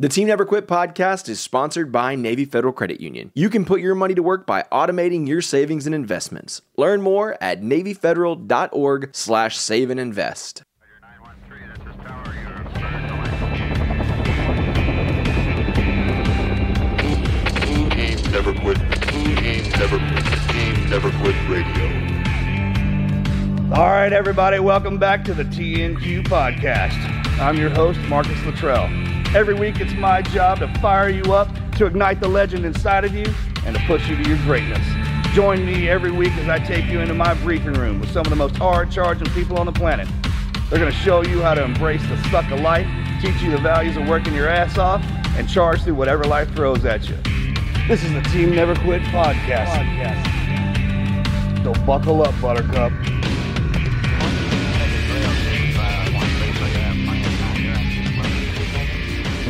The Team Never Quit podcast is sponsored by Navy Federal Credit Union. You can put your money to work by automating your savings and investments. Learn more at navyfederal.org slash save and invest. Team Never Quit. Team Never Quit. Team Never Quit Radio. All right, everybody, welcome back to the TNQ podcast. I'm your host, Marcus Luttrell. Every week, it's my job to fire you up, to ignite the legend inside of you, and to push you to your greatness. Join me every week as I take you into my briefing room with some of the most hard charging people on the planet. They're going to show you how to embrace the suck of life, teach you the values of working your ass off, and charge through whatever life throws at you. This is the Team Never Quit podcast. So buckle up, Buttercup.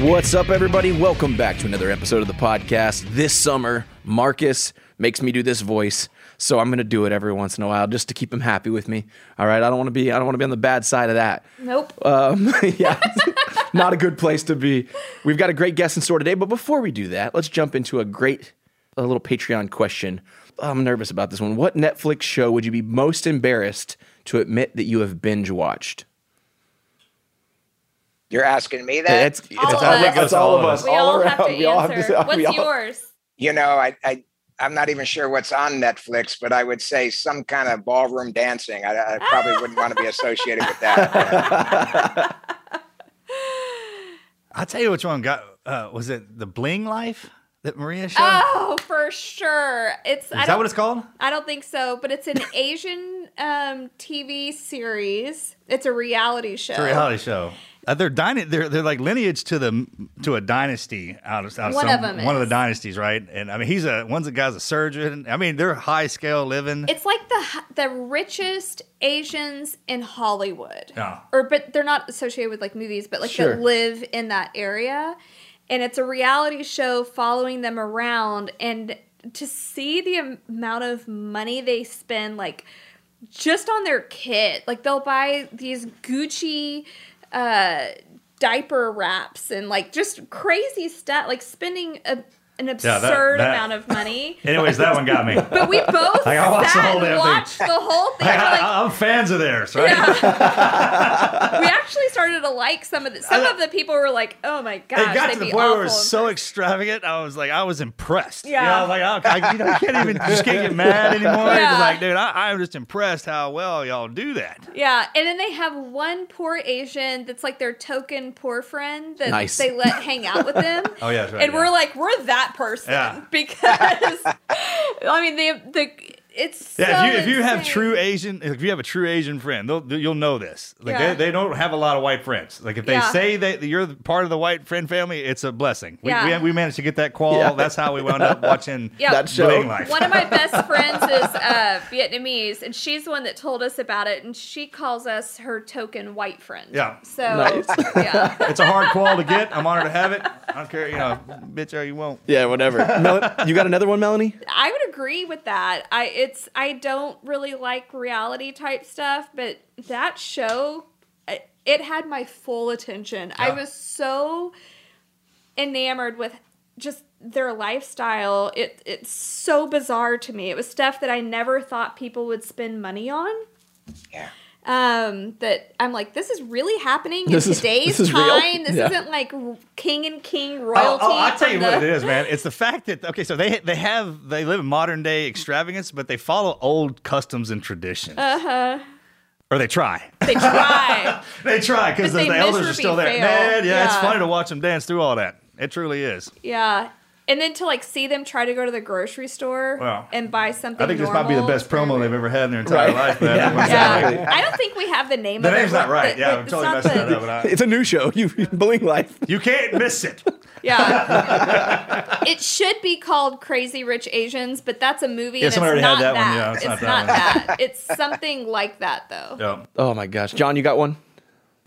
What's up, everybody? Welcome back to another episode of the podcast. This summer, Marcus makes me do this voice, so I'm going to do it every once in a while just to keep him happy with me. All right, I don't want to be I don't want to be on the bad side of that. Nope. Um, yeah, not a good place to be. We've got a great guest in store today, but before we do that, let's jump into a great, a little Patreon question. I'm nervous about this one. What Netflix show would you be most embarrassed to admit that you have binge watched? You're asking me that? It's, it's, All of us. it's all of us. we all all around. have to we all have answer. to. What's we all- yours? you know, I, I I'm not even sure what's on Netflix, but I would say some kind of ballroom dancing. I, I probably wouldn't want to be associated with that. I'll tell you which one got. Uh, was it the Bling Life that Maria showed? Oh, for sure. It's Is I that what it's called? I don't think so, but it's an Asian um, TV series. It's a reality show. It's a reality show. Uh, they're, dyna- they're they're like lineage to the to a dynasty out of, out of One some, of 'em one of the dynasties, right? And I mean, he's a one's a guy's a surgeon. I mean, they're high scale living. It's like the the richest Asians in Hollywood. Yeah. Or but they're not associated with like movies, but like Sure. that live in that area. And it's a reality show following them around and to see the amount of money they spend like just on their kid. Like they'll buy these Gucci uh diaper wraps and like just crazy stuff like spending a, an that- absurd that- amount of money. Anyways, that one got me. But we both Like, I watched the sat whole damn and thing. the whole thing. I, We're like, am fans of theirs, right? we actually started to like some of the some of the people were like, "Oh my gosh, It got to the point where it awful was so person." extravagant. I was like, I was impressed. Yeah. you know, I was like, I, I, you know, you can't even just can't get mad anymore. Yeah. like, dude, I, I'm just impressed how well y'all do that. Yeah, and then they have one poor Asian that's like their token poor friend that Nice. they let hang out with them. Oh yeah, that's right. and yeah. we're like, we're that person Yeah. because I mean, the the it's Yeah, so if you if you have true Asian, if you have a true Asian friend, they'll, you'll know this. Like Yeah. they, they don't have a lot of white friends. Like if they Yeah. say that you're part of the white friend family, it's a blessing. We, Yeah. we, we managed to get that qual. Yeah. That's how we wound up watching Yeah. That show. Life. One of my best friends is uh, Vietnamese, and she's the one that told us about it, and she calls us her token white friend. Yeah. So Nice. yeah. it's a hard qual to get. I'm honored to have it. I don't care, you know, bitch or you won't. Yeah, whatever. Mel- you got another one, Melanie? I would agree with that. I it's I don't really like reality type stuff, but that show it had my full attention. I was so enamored with just their lifestyle. It it's so bizarre to me. It was stuff that I never thought people would spend money on. Yeah. Um, that I'm like, this is really happening This in is- today's this is real? time. This Yeah. isn't like king and king Oh, royalty. oh, I'll tell you from what it is, man. It's the fact that okay, so they they have they live in modern day extravagance, but they follow old customs and traditions. Uh huh. Or they try. They try. they try because the, the elders are still there. Man, yeah, it's funny to watch them dance through all that. It truly is. Yeah. And then to like see them try to go to the grocery store Wow. and buy something. I think this might be the best promo they've ever had in their entire Right. life, man. Yeah. Yeah, I don't think we have the name. The of name's it. not right. The- Yeah, the- I'm it's totally messing the- that up. but I- It's a new show. You Bling Life. You can't miss it. Yeah. it should be called Crazy Rich Asians, but that's a movie. Yeah, and it's somebody not already had that that. one. Yeah, it's it's not not, that that. It's something like that, though. Yeah. Oh my gosh, John, you got one?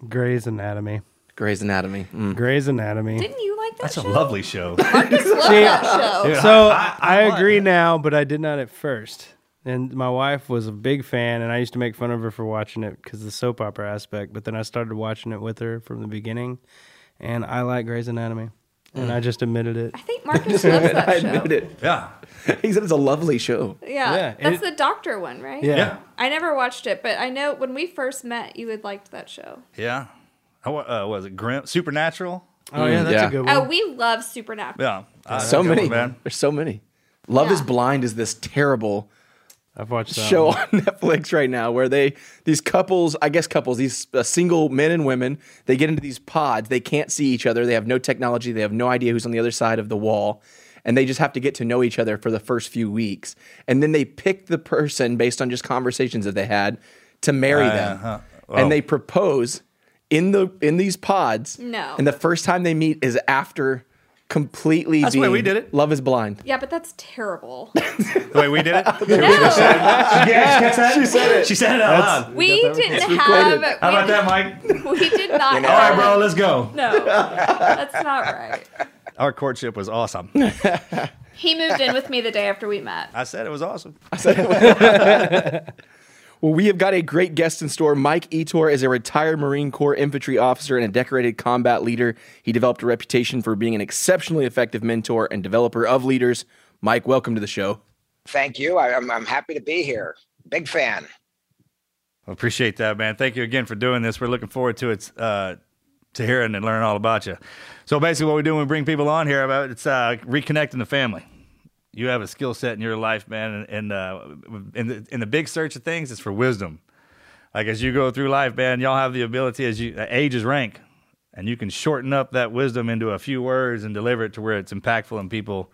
Grey's Anatomy. Grey's Anatomy. Mm. Grey's Anatomy. Didn't you like that That's a lovely show. Marcus loved that show. So I- I, I- I agree now, but I did not at first. And my wife was a big fan, and I used to make fun of her for watching it because the soap opera aspect. But then I started watching it with her from the beginning, and I like Grey's Anatomy, and I just admitted it. I think Marcus loves I that show. admit it. Yeah. He said it's a lovely show. Yeah, Yeah, that's it- the doctor one, right? Yeah. Yeah. I never watched it, but I know when we first met, you had liked that show. Yeah. How uh, was it? Grimm Supernatural? Oh yeah, that's yeah. a good one. Oh, we love Supernatural. Yeah. Uh, so many, one, man. There's so many. Love Yeah. is Blind is this terrible I've watched that show one. on Netflix right now where they these couples, I guess couples, these uh, single men and women, they get into these pods. They can't see each other. They have no technology. They have no idea who's on the other side of the wall. And they just have to get to know each other for the first few weeks. And then they pick the person based on just conversations that they had to marry them. Uh-huh. Oh. And they propose in the in these pods. No. And the first time they meet is after completely That's the way we did it. Love is blind. Yeah, but that's terrible. The way we did it? no, she said it. She said it out loud. we didn't recorded. have. How about that, Mike? We did not. You All right, bro, let's go. No, that's not right. Our courtship was awesome. He moved in with me the day after we met. I said it was awesome. I said it was awesome. Well, we have got a great guest in store. Mike Ettore is a retired Marine Corps infantry officer and a decorated combat leader. He developed a reputation for being an exceptionally effective mentor and developer of leaders. Mike, welcome to the show. Thank you. I, I'm, I'm happy to be here. Big fan. Appreciate that, man. Thank you again for doing this. We're looking forward to it, uh, to hearing and learning all about you. So basically, what we do when we bring people on here about it's uh, reconnecting the family. You have a skill set in your life, man, and, and uh, in the in the big search of things, it's for wisdom. Like as you go through life, man, y'all have the ability as you uh, age is rank, and you can shorten up that wisdom into a few words and deliver it to where it's impactful and people,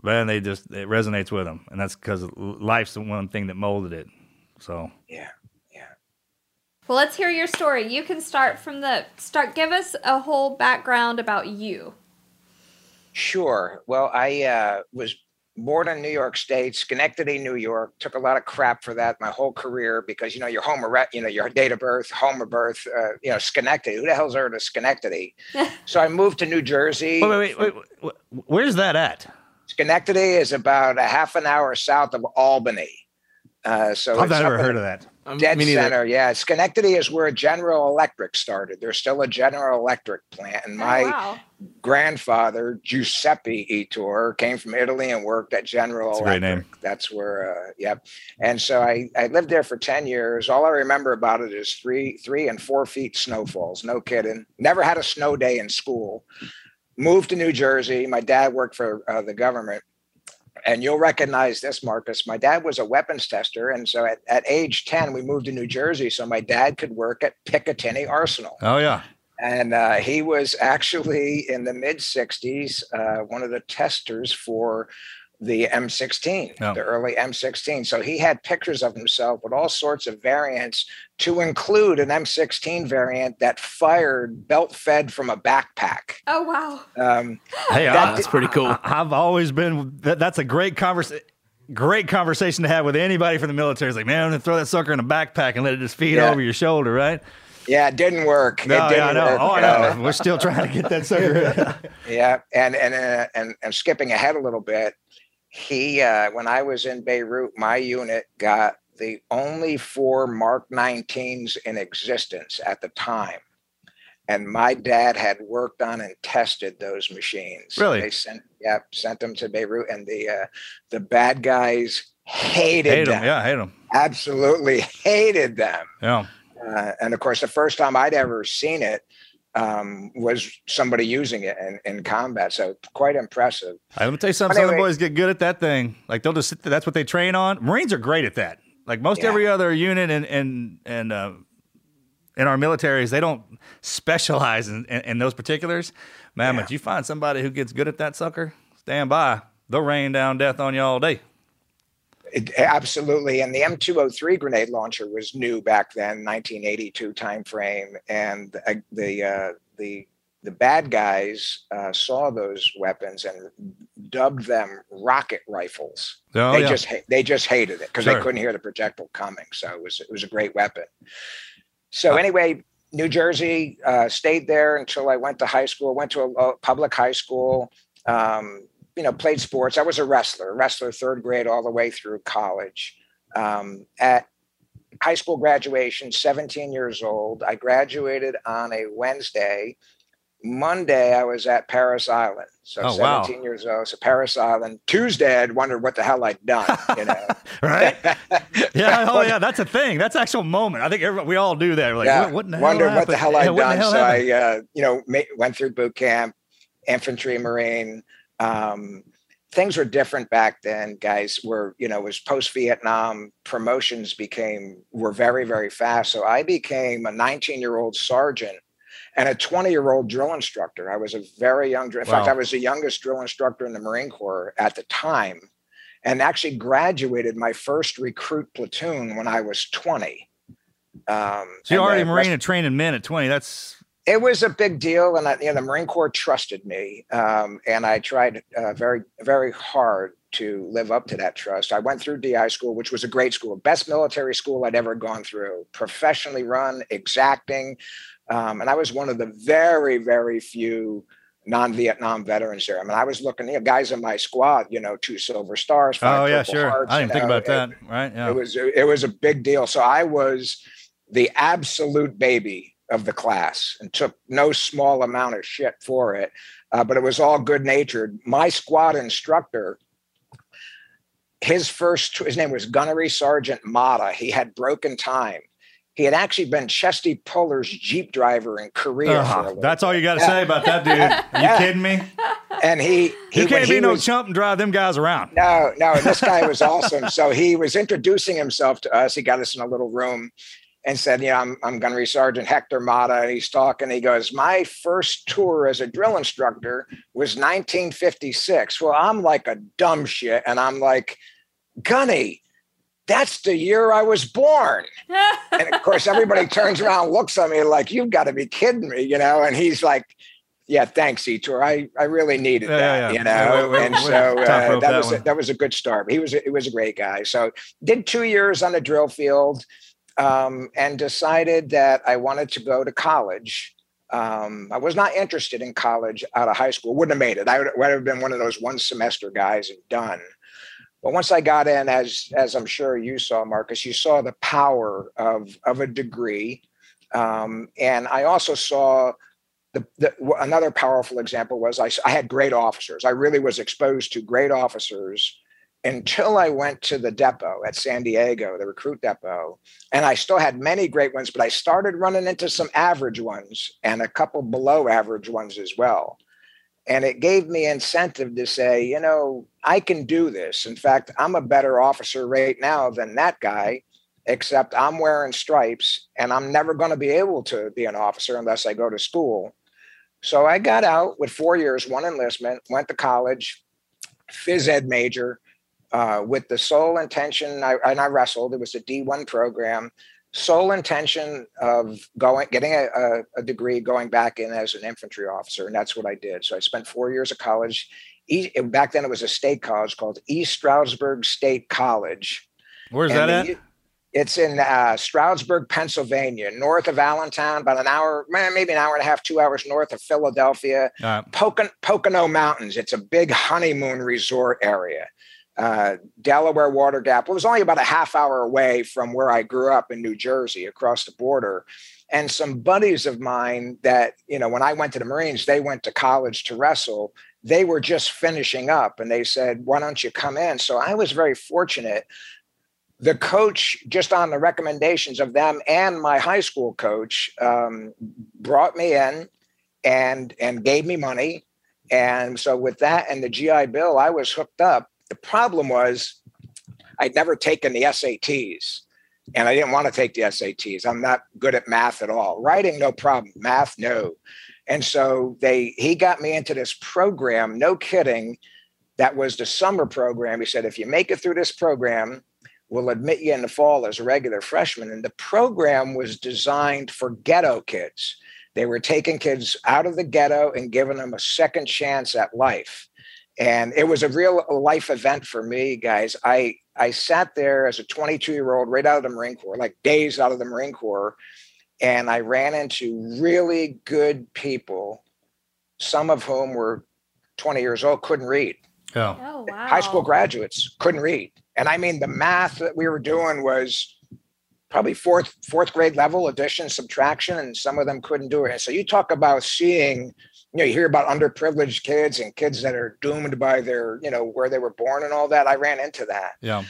man, they just it resonates with them, and that's because life's the one thing that molded it. So Yeah. Yeah. Well, let's hear your story. You can start from the start. Give us a whole background about you. Sure. Well, I uh, was born in New York State, Schenectady, New York. Took a lot of crap for that my whole career because you know your home, of you know your date of birth, home of birth. Uh, you know Schenectady. Who the hell's heard of Schenectady? so I moved to New Jersey. wait, wait, wait, wait, wait. where's that at? Schenectady is about a half an hour south of Albany. Uh, so I've never heard of that. Dead Me neither. center, yeah. Schenectady is where General Electric started. There's still a General Electric plant, and my oh, wow. grandfather Giuseppe Ettore came from Italy and worked at General That's a great name. That's where, uh, yep. And so I, I lived there for ten years. All I remember about it is three, three and four feet snowfalls. No kidding. Never had a snow day in school. Moved to New Jersey. My dad worked for uh, the government. And you'll recognize this, Marcus. My dad was a weapons tester. And so at, at age 10, we moved to New Jersey so my dad could work at Picatinny Arsenal Oh yeah. and uh, he was actually in the mid 60s uh, one of the testers for the M16, Oh. the early M16. So he had pictures of himself with all sorts of variants, to include an M16 variant that fired belt fed from a backpack. Oh wow. Um, Hey, That I, That's pretty cool. I, have always been. That, that's a great conversation. Great conversation to have with anybody from the military. It's like, man, I'm gonna throw that sucker in a backpack and let it just feed Yeah. over your shoulder, right? yeah, it didn't work. No, it didn't yeah, I know. work. Oh, I Uh, know. We're still trying to get that sucker. Yeah, and and uh, and and skipping ahead a little bit, he uh, when I was in Beirut, my unit got the only four Mark 19s in existence at the time. And my dad had worked on and tested those machines. Really? They sent, yeah, sent them to Beirut, and the uh, the bad guys hated hate them. them. Yeah, hate them. Absolutely hated them. Yeah. Uh, and of course, the first time I'd ever seen it um, was somebody using it in, in combat. So quite impressive. Hey, let me tell you something. Some of the boys get good at that thing. Like they'll just sit there. That's what they train on. Marines are great at that. Like most Yeah. every other unit and and and uh, in our militaries, they don't specialize in, in, in those particulars. Man, Yeah. but you find somebody who gets good at that sucker, stand by. They'll rain down death on you all day. It, absolutely. And the M203 grenade launcher was new back then, 1982 timeframe. And uh, the uh, the the bad guys uh, saw those weapons and dubbed them rocket rifles. Oh, they yeah. just ha- they just hated it because Sure. they couldn't hear the projectile coming. So it was it was a great weapon. So anyway, New Jersey uh, stayed there until I went to high school. Went to a, a public high school. Um, you know, played sports. I was a wrestler, wrestler third grade all the way through college. Um, at high school graduation, 17 years old. I graduated on a Wednesday. Monday, I was at Parris Island. So Oh, wow. 17 years old. So Parris Island. Tuesday, I'd wondered what the hell I'd done, you know. right? Yeah. Oh, yeah. That's a thing. That's an actual moment. I think we all do that. We're like, yeah. what, what wondered what the hell I'd Yeah, what in the done. hell so happened? I, uh, you know, ma- went through boot camp, infantry, marine. Um, things were different back then, guys. Were you know, it was post Vietnam. Promotions became were very very fast. So I became a 19 year old sergeant and a 20 year old drill instructor. I was a very young. drill- In fact, I was the youngest drill instructor in the Marine Corps at the time, and actually graduated my first recruit platoon when I was 20. Um, So you're already Marine and training men at 20. That's it was a big deal, and I, you know, the Marine Corps trusted me, um, and I tried uh, very, very hard to live up to that trust. I went through DI school, which was a great school, best military school I'd ever gone through, professionally run, exacting, um, and I was one of the very, very few non-Vietnam veterans there. I mean, I was looking, you know, guys in my squad, you know, two silver stars, five oh yeah, sure. Hearts, I didn't think know, about that. Right? Yeah. it was it was a big deal. So I was the absolute baby of the class and took no small amount of shit for it. Uh, but it was all good natured. My squad instructor, his first his name was Gunnery Sergeant Mata. He had broken time. He had actually been Chesty Puller's Jeep driver in Korea. a that's all you got to say about that dude. Are you Yeah. kidding me? and he, he You can't be no was- chump and drive them guys around. no, no, this guy was awesome. So he was introducing himself to us. He got us in a little room and said, "Yeah, I'm I'm Gunnery Sergeant Hector Mata." And he's talking. He goes, "My first tour as a drill instructor was 1956." Well, I'm like a dumb shit, and I'm like, "Gunny." That's the year I was born. And of course, everybody turns around, looks at me like, you've got to be kidding me, you know? And he's like, yeah, thanks, Ettore. I, I really needed Yeah, that, yeah, you know? Yeah, and so uh, that, that was a, that was a good start. He was a, he was a great guy. So did two years on the drill field um, and decided that I wanted to go to college. Um, I was not interested in college out of high school. Wouldn't have made it. I would, would have been one of those one semester guys and done. But once I got in, as as I'm sure you saw, Marcus, you saw the power of of a degree, um, and I also saw the, the another powerful example was I, I had great officers. I really was exposed to great officers until I went to the depot at San Diego, the recruit depot, and I still had many great ones, but I started running into some average ones and a couple below average ones as well. And it gave me incentive to say, you know, I can do this. In fact, I'm a better officer right now than that guy, except I'm wearing stripes and I'm never going to be able to be an officer unless I go to school. So I got out with four years, one enlistment, went to college, phys ed major, uh, with the sole intention, I, and I wrestled. It was a D1 program, sole intention of going, getting a, a, degree, going back in as an infantry officer, and that's what I did. So I spent four years of college. Back then, it was a state college called East Stroudsburg State College. Where's And that the- at? It's in uh, Stroudsburg, Pennsylvania, north of Allentown, about an hour, maybe an hour and a half, two hours north of Philadelphia. Right. Pocono, Pocono Mountains. It's a big honeymoon resort area. Uh, Delaware Water Gap. It was only about a half hour away from where I grew up in New Jersey, across the border. And some buddies of mine that, you know, when I went to the Marines, they went to college to wrestle. They were just finishing up and they said, Why don't you come in? So I was very fortunate the coach, just on the recommendations of them and my high school coach, um, brought me in and and gave me money. And so with that and the GI Bill, I was hooked up. The problem was I'd never taken the SATs. And I didn't want to take the SATs. I'm not good at math at all. Writing, no problem. Math, no. And so they he got me into this program, no kidding. That was the summer program. He said, if you make it through this program, we'll admit you in the fall as a regular freshman. And the program was designed for ghetto kids. They were taking kids out of the ghetto and giving them a second chance at life. And it was a real life event for me, guys. I I sat there as a 22 year old right out of the Marine Corps, like days out of the Marine Corps, and I ran into really good people, some of whom were 20 years old, couldn't read. Oh. Oh wow. High school graduates couldn't read. And I mean, the math that we were doing was probably fourth fourth grade level addition subtraction and some of them couldn't do it so you talk about seeing you know you hear about underprivileged kids and kids that are doomed by their you know where they were born and all that. I ran into that. Yeah.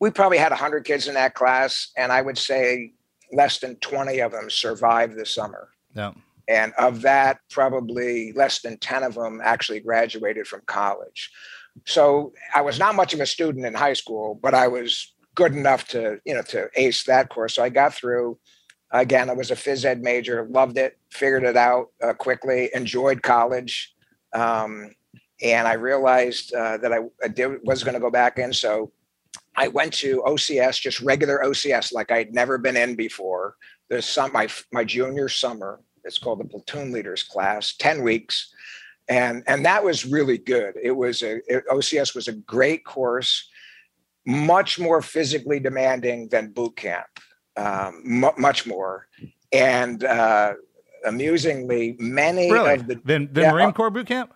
we probably had 100 kids in that class and i would say less than 20 of them survived the summer. Yeah. and of that probably less than 10 of them actually graduated from college. So i was not much of a student in high school but i was good enough to you know to ace that course. So i got through again i was a phys ed major loved it figured it out uh, quickly enjoyed college um, and i realized uh, that i, I did, was going to go back in so i went to ocs just regular ocs like i'd never been in before. This some my my junior summer it's called the platoon leaders class 10 weeks and and that was really good. It was a it, ocs was a great course much more physically demanding than boot camp um, mu much more and uh, amusingly many Really? of the Then Yeah, Marine uh, Corps boot camp?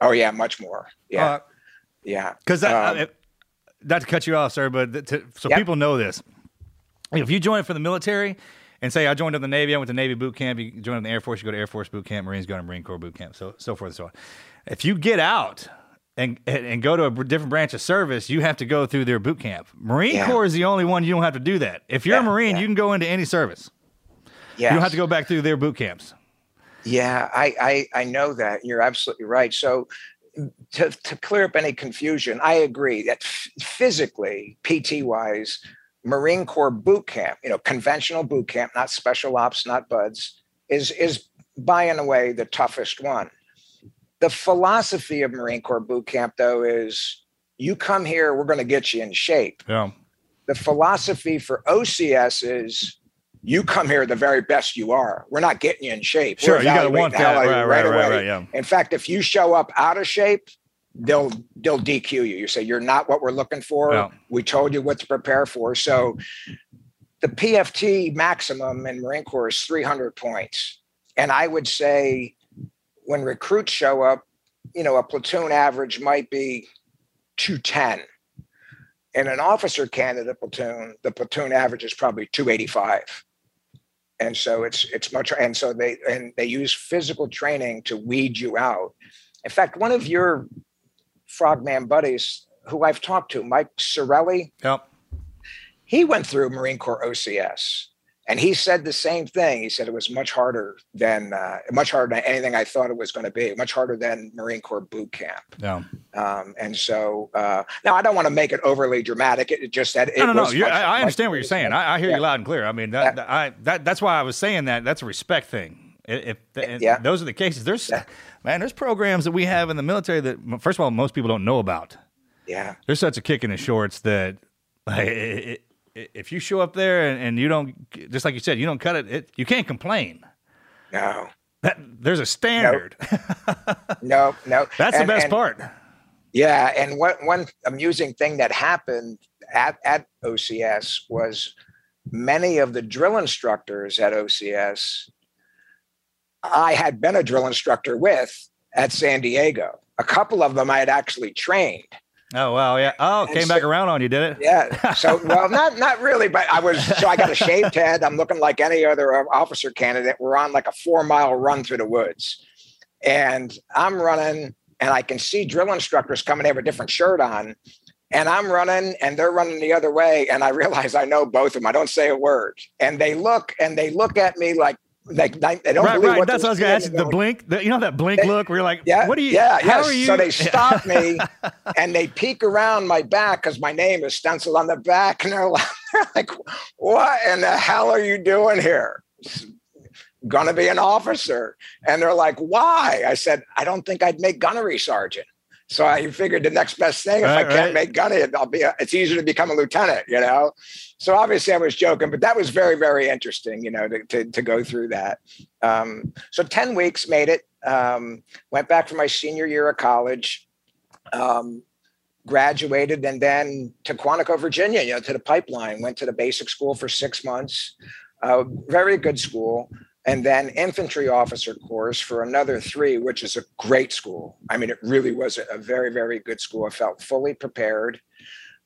oh yeah much more yeah yeah Because that, Um, uh, not to cut you off, sir, but to, so Yep. people know this. If you join for the military and say I joined up the Navy, I went to Navy boot camp. You join up the Air Force, you go to Air Force boot camp. Marines go to Marine Corps boot camp. So so forth and so on. If you get out and and go to a different branch of service, you have to go through their boot camp. Marine Yeah. Corps is the only one you don't have to do that. If you're a Marine, yeah. you can go into any service. yeah You don't have to go back through their boot camps. Yeah, I, I I know that you're absolutely right. So to to clear up any confusion, I agree that f- physically, PT wise, Marine Corps boot camp, you know, conventional boot camp, not special ops, not BUD/S, is is by and away the toughest one. The philosophy of Marine Corps boot camp, though, is you come here, we're going to get you in shape. Yeah. The philosophy for OCS is you come here the very best you are. We're not getting you in shape. Sure, you gotta want that. out of you Right, right, right, away. right, yeah. In fact, if you show up out of shape, they'll they'll DQ you. You say you're not what we're looking for. Yeah. We told you what to prepare for. So the PFT maximum in Marine Corps is 300 points. And I would say when recruits show up, you know, a platoon average might be 210. In an officer candidate platoon, the platoon average is probably 285 and so it's it's much and so they and they use physical training to weed you out in fact one of your frogman buddies who i've talked to mike sarraille Yep. he went through marine corps ocs and he said the same thing he said it was much harder than uh, much harder than anything i thought it was going to be much harder than marine corps boot camp Yeah. um, and so uh, now i don't want to make it overly dramatic it, it just that it No, no, no. much- I, understand what you're saying. I, I hear Yeah. you loud and clear. I mean, that, that- I, that that's why I was saying that. That's a respect thing. If, if Yeah. those are the cases, there's Yeah. man, there's programs that we have in the military that first of all most people don't know about. yeah There's such a kick in the shorts that like, it, it, if you show up there and, and you don't, just like you said, you don't cut it, it you can't complain. no That there's a standard. no no That's And- the best and- part. Yeah, and one one amusing thing that happened at at OCS was many of the drill instructors at OCS I had been a drill instructor with at San Diego. A couple of them I had actually trained. Oh wow, yeah. Oh, And came back around on you, did it? Yeah. So well, not not really, but I was so I got a shaved head. I'm looking like any other uh, officer candidate. We're on like a four mile run through the woods, and I'm running, and I can see drill instructors coming. They have a different shirt on, and I'm running, and they're running the other way, and I realize I know both of them. I don't say a word, and they look and they look at me like like they they don't Right, believe right. what That's what I was going to ask The blink, the, you know that blink They- look where you're like, yeah, what are you? Yeah, how yes. are you? So they stop me and they peek around my back because my name is stenciled on the back, and they're like, "What in the hell are you doing here?" Gonna be an officer, and they're like, "Why?" I said, "I don't think I'd make gunnery sergeant." So I figured the next best thing, if I can't right. make gunny, I'll be. A, it's easier to become a lieutenant, you know. So obviously I was joking, but that was very, very interesting, you know, to to, to go through that. Um, so ten weeks made it. Um, went back for my senior year of college. Um, graduated and then to Quantico, Virginia, you know, to the pipeline. Went to the basic school for six months. Uh, very good school and then infantry officer course for another three, which is a great school. I mean, it really was a, very, very good school. I felt fully prepared.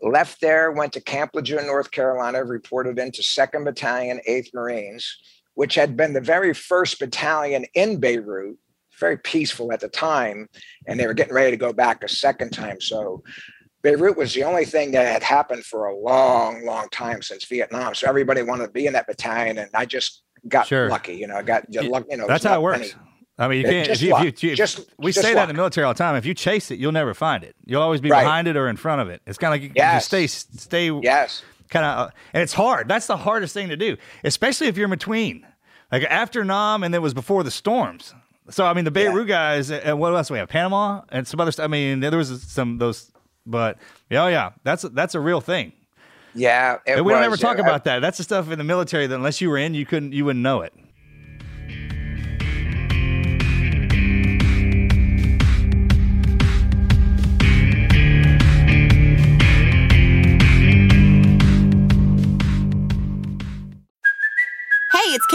Left there, went to Camp Lejeune, North Carolina, reported into 2nd Battalion, 8th Marines, which had been the very first battalion in Beirut, very peaceful at the time. And they were getting ready to go back a second time. So Beirut was the only thing that had happened for a long, long time since Vietnam. So everybody wanted to be in that battalion. And I just got Sure. lucky, you know, I got lucky. you know, That's how it works. many- I mean, you can't. just if you, if you, if Just- we just say that in the military all the time. If you chase it, you'll never find it. You'll always be Right. behind it or in front of it. It's kind of like you, Yes. you stay, stay. Yes. Kind of, uh, and it's hard. That's the hardest thing to do, especially if you're in between, like after Nam and it was before the storms. So I mean, the Beirut guys, and what else do we have? Panama and some other stuff. I mean, there was some those, but yeah, oh, yeah, that's that's a real thing. Yeah. and we don't ever talk yeah. about that. That's the stuff in the military that unless you were in, you couldn't, you wouldn't know it.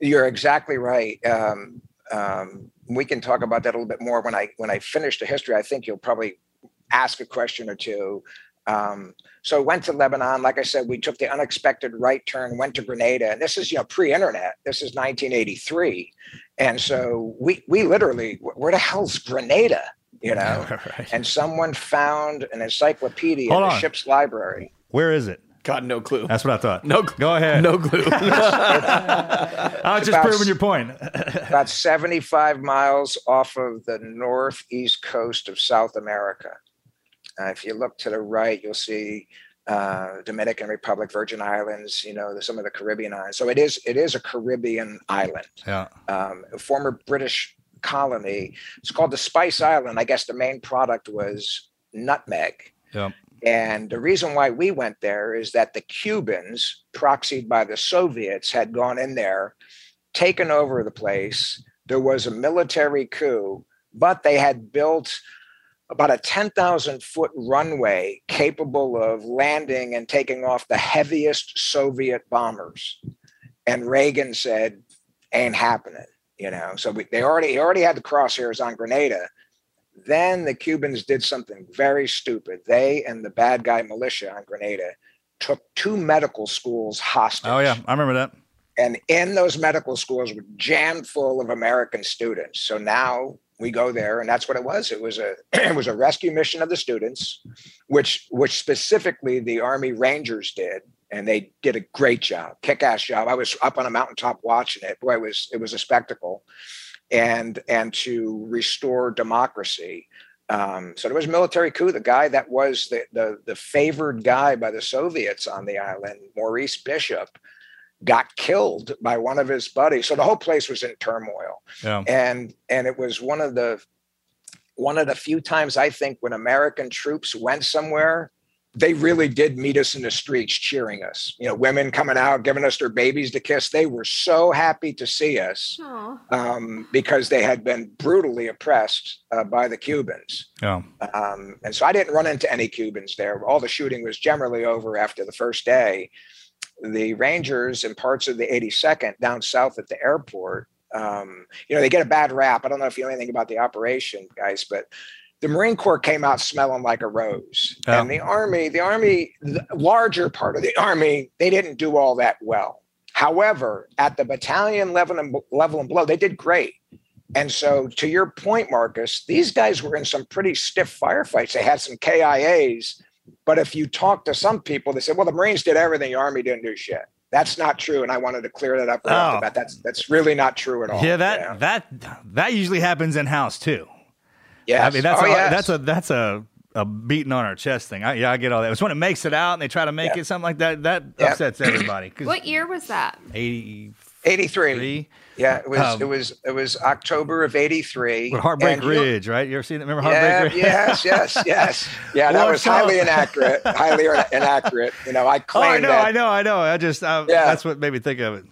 You're exactly right. Um, um, we can talk about that a little bit more when I when I finish the history. I think you'll probably ask a question or two. Um, so went to Lebanon. Like I said, we took the unexpected right turn, went to Grenada, and this is you know pre-internet. This is 1983, and so we we literally where the hell's Grenada? You know, and someone found an encyclopedia Hold in the on. ship's library. Where is it? God, no clue. That's what I thought. No, clue. go ahead. No clue. I was just About- proving your point. about 75 miles off of the northeast coast of South America. Uh, if you look to the right, you'll see uh, Dominican Republic, Virgin Islands. You know, the, some of the Caribbean islands. So it is it is a Caribbean island, Yeah. um, a former British colony. It's called the Spice Island. I guess the main product was nutmeg. Yeah. And the reason why we went there is that the Cubans, proxied by the Soviets, had gone in there, taken over the place. There was a military coup, but they had built about a 10,000 foot runway capable of landing and taking off the heaviest Soviet bombers. And Reagan said, ain't happening, you know. So we, they already he already had the crosshairs on Grenada. Then the Cubans did something very stupid. They and the bad guy militia on Grenada took two medical schools hostage. Oh yeah, I remember that. And in those medical schools were jammed full of American students. So now we go there, and that's what it was. It was a it was a rescue mission of the students, which which specifically the Army Rangers did, and they did a great job, kick-ass job. I was up on a mountaintop watching it. Boy, it was it was a spectacle, and and to restore democracy. Um, so there was a military coup. The guy that was the, the the favored guy by the Soviets on the island, Maurice Bishop, got killed by one of his buddies. So the whole place was in turmoil. Yeah. And and it was one of the one of the few times I think when American troops went somewhere they really did meet us in the streets cheering us. You know, women coming out, giving us their babies to kiss. They were so happy to see us um, because they had been brutally oppressed uh, by the Cubans. Oh. Um, and so I didn't run into any Cubans there. All the shooting was generally over after the first day. The Rangers and parts of the 82nd down south at the airport, um, you know, they get a bad rap. I don't know if you know anything about the operation, guys, but the Marine Corps came out smelling like a rose. Yeah. And the Army, the Army, the larger part of the Army, they didn't do all that well. However, at the battalion level and, level and below, they did great. And so, to your point, Marcus, these guys were in some pretty stiff firefights. They had some KIAs, but if you talk to some people, they said, "Well, the Marines did everything; the Army didn't do shit." That's not true, and I wanted to clear that up right Oh. That's that's really not true at all. Yeah, that know? that that usually happens in house too. Yes. I mean that's Oh, a, yes. that's a that's a a beating on our chest thing. I, yeah, I get all that. It's when it makes it out and they try to make Yeah. it something like that. That Yeah. upsets everybody. What year was that? 80 83. Yeah, it was Um, it was it was October of 83. Heartbreak And Ridge, right? You ever seen that? Remember Yeah, Heartbreak Ridge? yes, yes, yes. Yeah, that was highly inaccurate. Highly inaccurate. You know, I Oh, claim I know, that. I know, I know. I just uh, Yeah. that's what made me think of it.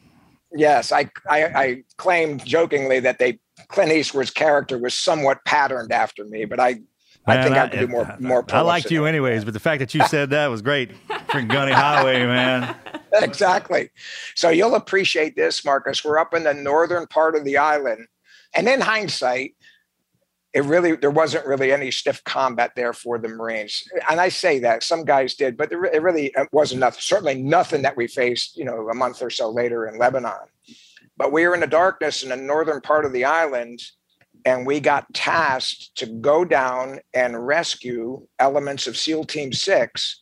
Yes, I, I I claimed jokingly that they Clint Eastwood's character was somewhat patterned after me, but I I Man, think I, could do more more. I liked you anyways, but the fact that you said that was great. Freaking Gunny Highway, man. exactly. So you'll appreciate this, Marcus. We're up in the northern part of the island, and in hindsight, it really there wasn't really any stiff combat there for the Marines. And I say that some guys did, but there, it really wasn't nothing. Certainly nothing that we faced, you know, a month or so later in Lebanon. But we were in the darkness in the northern part of the island, and we got tasked to go down and rescue elements of SEAL Team Six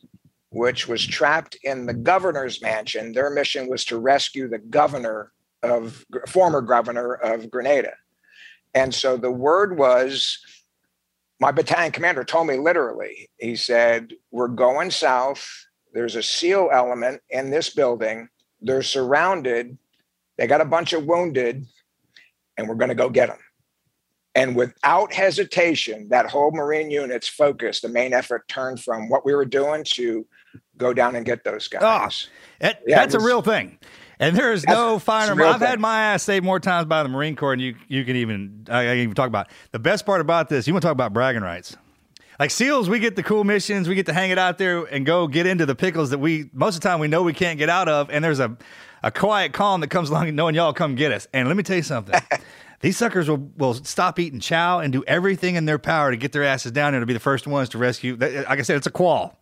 which was trapped in the governor's mansion. Their mission was to rescue the governor of former governor of Grenada. And so the word was my battalion commander told me literally, he said, We're going south. There's a SEAL element in this building. They're surrounded. They got a bunch of wounded, and we're going to go get them. And without hesitation, that whole Marine unit's focus, the main effort turned from what we were doing to go down and get those guys. Ah, that- Yeah, that's it a real thing. And there is no finer. I've had my ass saved more times by the Marine Corps, and you you can even I, I can even talk about the best part about this. You want to talk about bragging rights? Like SEALs, we get the cool missions, we get to hang it out there and go get into the pickles that we most of the time we know we can't get out of, and there's a a quiet calm that comes along knowing y'all come get us. And let me tell you something. These suckers will, will stop eating chow and do everything in their power to get their asses down there to be the first ones to rescue. Like I said, it's a qual.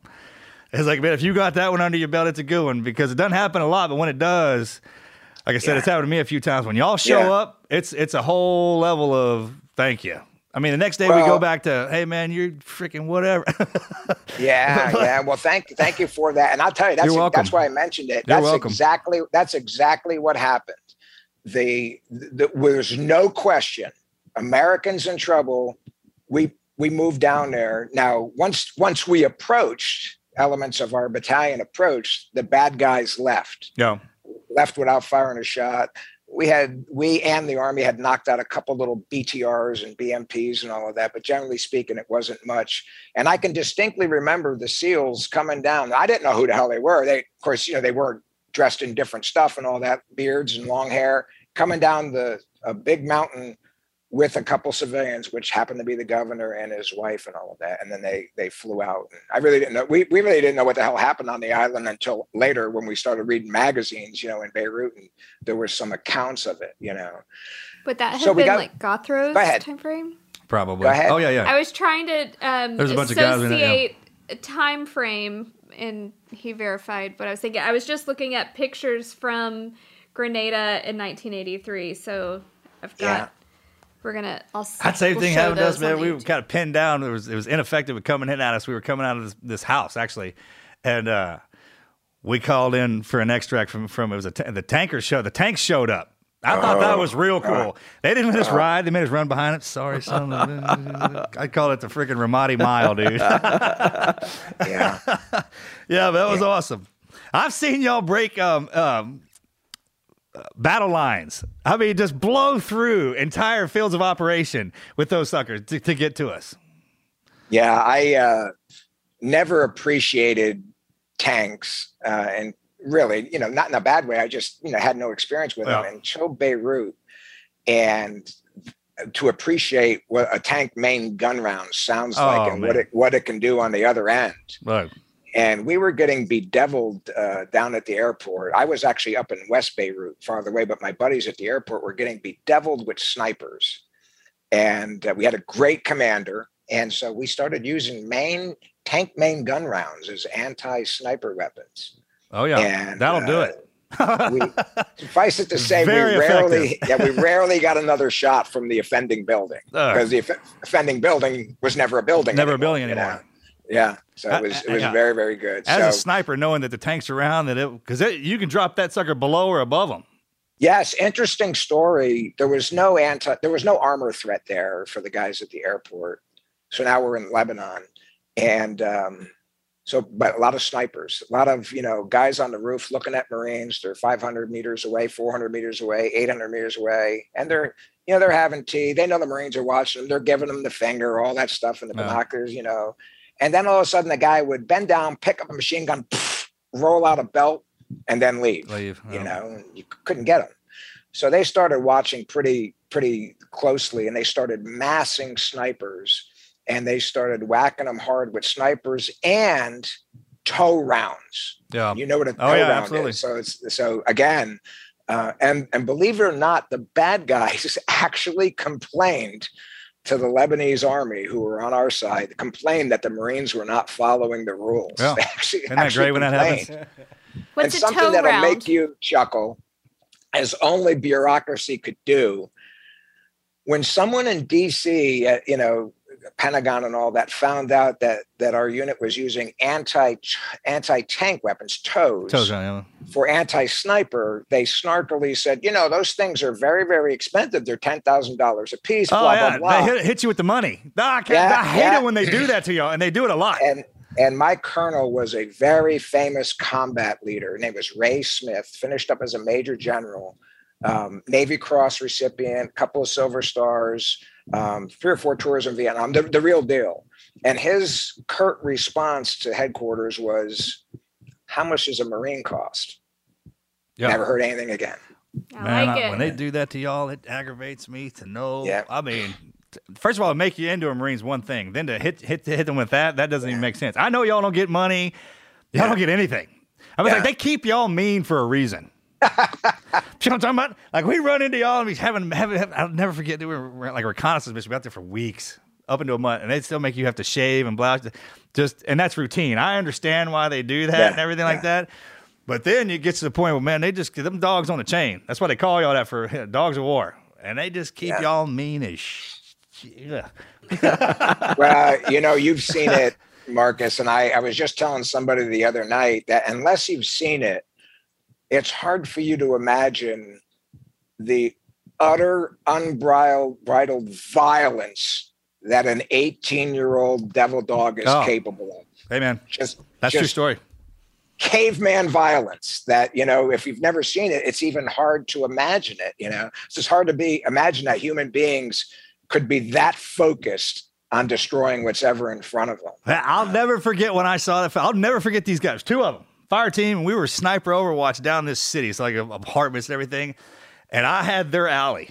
It's like, man, if you got that one under your belt, it's a good one because it doesn't happen a lot, but when it does, like I said, it's happened to me a few times. When y'all show Yeah. up, it's it's a whole level of thank you. I mean, the next day we go back to, hey man, you're freaking whatever. Yeah, yeah. Well, thank thank you for that. And I'll tell you, that's that's why I mentioned it. You're that's welcome. exactly that's exactly what happened. The, the there's no question. Americans in trouble. We we moved down there. Now, once once we approached, elements of our battalion approached, the bad guys left. no. left without firing a shot. We had we and the army had knocked out a couple little BTRs and BMPs and all of that, but generally speaking, it wasn't much. And I can distinctly remember the SEALs coming down. I didn't know who the hell they were. They, of course, you know, they were dressed in different stuff and all that, beards and long hair, coming down the a big mountain with a couple civilians, which happened to be the governor and his wife and all of that. And then they they flew out. And I really didn't know. We, we really didn't know what the hell happened on the island until later when we started reading magazines, you know, in Beirut, and there were some accounts of it, you know. Would that had So been got- like Gothro's Go time frame? Probably. Go ahead. Oh yeah, yeah. I was trying to um, There's a bunch of guys in it, yeah. associate a time frame, and he verified what I was thinking. I was just looking at pictures from Grenada in 1983, so I've got. Yeah. We're gonna. I'll. s- That same we'll thing happened to us, man. We were kind of pinned down. It was it was ineffective at coming in at us. We were coming out of this, this house actually, and uh, we called in for an extract from from it was a the tanker show. The tanks showed up. I thought that was real cool. They didn't let us ride. They made us run behind it. Sorry, son. I call it the freaking Ramadi Mile, dude. Yeah. yeah, that was awesome. I've seen y'all break um, um, battle lines. I mean, just blow through entire fields of operation with those suckers to, to get to us. Yeah, I uh never appreciated tanks, uh, and really, you know, not in a bad way. I just, you know, had no experience with Yeah. them until Beirut, and to appreciate what a tank main gun round sounds Oh, like and what it what it can do on the other end. Right. And we were getting bedeviled uh, down at the airport. I was actually up in West Beirut, farther away, but my buddies at the airport were getting bedeviled with snipers. And uh, we had a great commander. And so we started using main tank main gun rounds as anti sniper weapons. Oh yeah, And, that'll do uh, it. we, suffice it to say, Very we rarely, effective. yeah, we rarely got another shot from the offending building because the off- offending building was never a building. Never a anymore, building you know? Yeah, so Uh, it was it uh, was yeah. very very good. As so, a sniper, knowing that the tank's around, that it because you can drop that sucker below or above them. Yes, interesting story. There was no anti there was no armor threat there for the guys at the airport. So now we're in Lebanon. And um so but a lot of snipers, a lot of, you know, guys on the roof looking at Marines. They're 500 meters away, 400 meters away, 800 meters away, and they're you know, they're having tea. They know the Marines are watching them. They're giving them the finger, all that stuff in the Yeah. binoculars, you know. And then all of a sudden, the guy would bend down, pick up a machine gun, roll out a belt, and then leave Leave. you oh. know, you couldn't get him. So they started watching pretty pretty closely, and they started massing snipers, and they started whacking them hard with snipers and tow rounds. Yeah. You know what a tow Oh, yeah, round absolutely. is. So it's so again, uh, and and believe it or not, the bad guys actually complained to the Lebanese army who were on our side, complained that the Marines were not following the rules. Yeah. They actually, Isn't that actually great when that happens? What's and a something that'll round? make you chuckle as only bureaucracy could do when someone in dc uh, you know pentagon and all that found out that that our unit was using anti anti tank weapons tows Toes on, yeah. for anti sniper they snarkily said you know those things are very very expensive they're $10000 a piece Oh blah yeah, blah blah they hit, hit you with the money. I, Yeah, I hate yeah. it when they do that to you, and they do it a lot. and and my colonel was a very famous combat leader. His name was Ray Smith. Finished up as a major general, um, Navy Cross recipient, couple of Silver Stars, um, three or four tours in Vietnam. The, the real deal. And his curt response to headquarters was, "How much does a Marine cost?" Yeah. Never heard anything again. I Man, like I- it. when they do that to y'all, it aggravates me to know. Yeah. I mean, first of all, make you into a Marine's one thing. Then to hit hit hit them with that, that doesn't even make sense. I know y'all don't get money. Y'all don't get anything. I was Yeah. like, they keep y'all mean for a reason. You know what I'm talking about? Like we run into y'all and we having, having, having I'll never forget they were we're like reconnaissance mission. We out there for weeks, up into a month, and they still make you have to shave and blouse. Just and that's routine. I understand why they do that Yeah, and everything like that. But then you get to the point where man, they just get them dogs on the chain. That's why they call y'all that for dogs of war, and they just keep Yeah. y'all mean as. Sh- yeah. well, you know, you've seen it, Marcus, and I, I was just telling somebody the other night that unless you've seen it, it's hard for you to imagine the utter unbridled bridled violence that an 18 year old devil dog is Oh. capable of. Hey man, Just that's true just story. caveman violence that you know if you've never seen it it's even hard to imagine it you know it's just hard to be imagine that human beings could be that focused on destroying what's ever in front of them I'll never forget when I saw that. I'll never forget these guys. Two of them, fire team, we were sniper overwatch down this city. It's like apartments and everything. And I had their alley.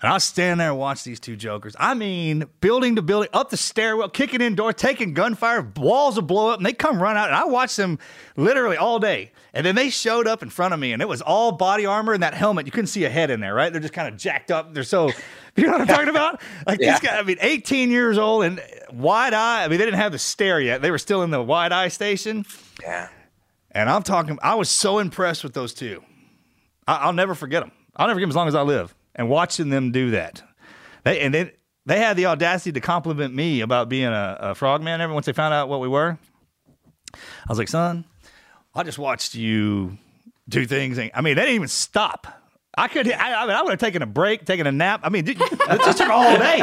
And I stand there and watch these two jokers. I mean, building to building, up the stairwell, kicking in doors, taking gunfire, walls will blow up, and they come run out. And I watched them literally all day. And then they showed up in front of me, and it was all body armor and that helmet. You couldn't see a head in there, right? They're just kind of jacked up. They're so, you know what I'm talking about? Like Yeah. these guys, I mean, 18 years old and wide eye. I mean, they didn't have the stare yet. They were still in the wide eye station. yeah And I'm talking, I was so impressed with those two. I, I'll never forget them. I'll never forget them as long as I live. And watching them do that, they and they they had the audacity to compliment me about being a, a frogman. Ever once they found out what we were, I was like, son, I just watched you do things. And, I mean, they didn't even stop. I could, I, I, mean, I would have taken a break, taken a nap. I mean, it just took all day,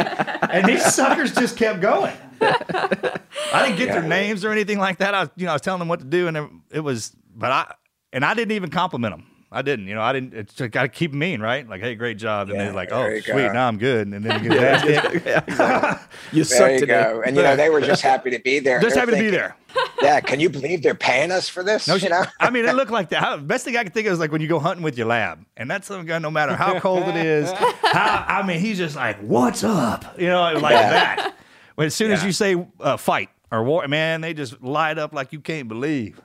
and these suckers just kept going. I didn't get their names or anything like that. I was, you know, I was telling them what to do, and it, it was, but I, and I didn't even compliment them. I didn't. You know, I didn't. It's got to keep 'em mean, right? Like, hey, great job, and Yeah, they're like, oh, you sweet, go. now I'm good, and then you get his ass kicked. You There suck you today. go. And you know, they were just happy to be there. Just They're happy to be there. Yeah, can you believe they're paying us for this? No, you know? I mean, it looked like that. How, best thing I could think of is like when you go hunting with your lab, and that's some guy. No matter how cold it is, how I mean, he's just like, "What's up?" You know, like Yeah. that. But as soon as you say uh, fight or war, man, they just light up like you can't believe.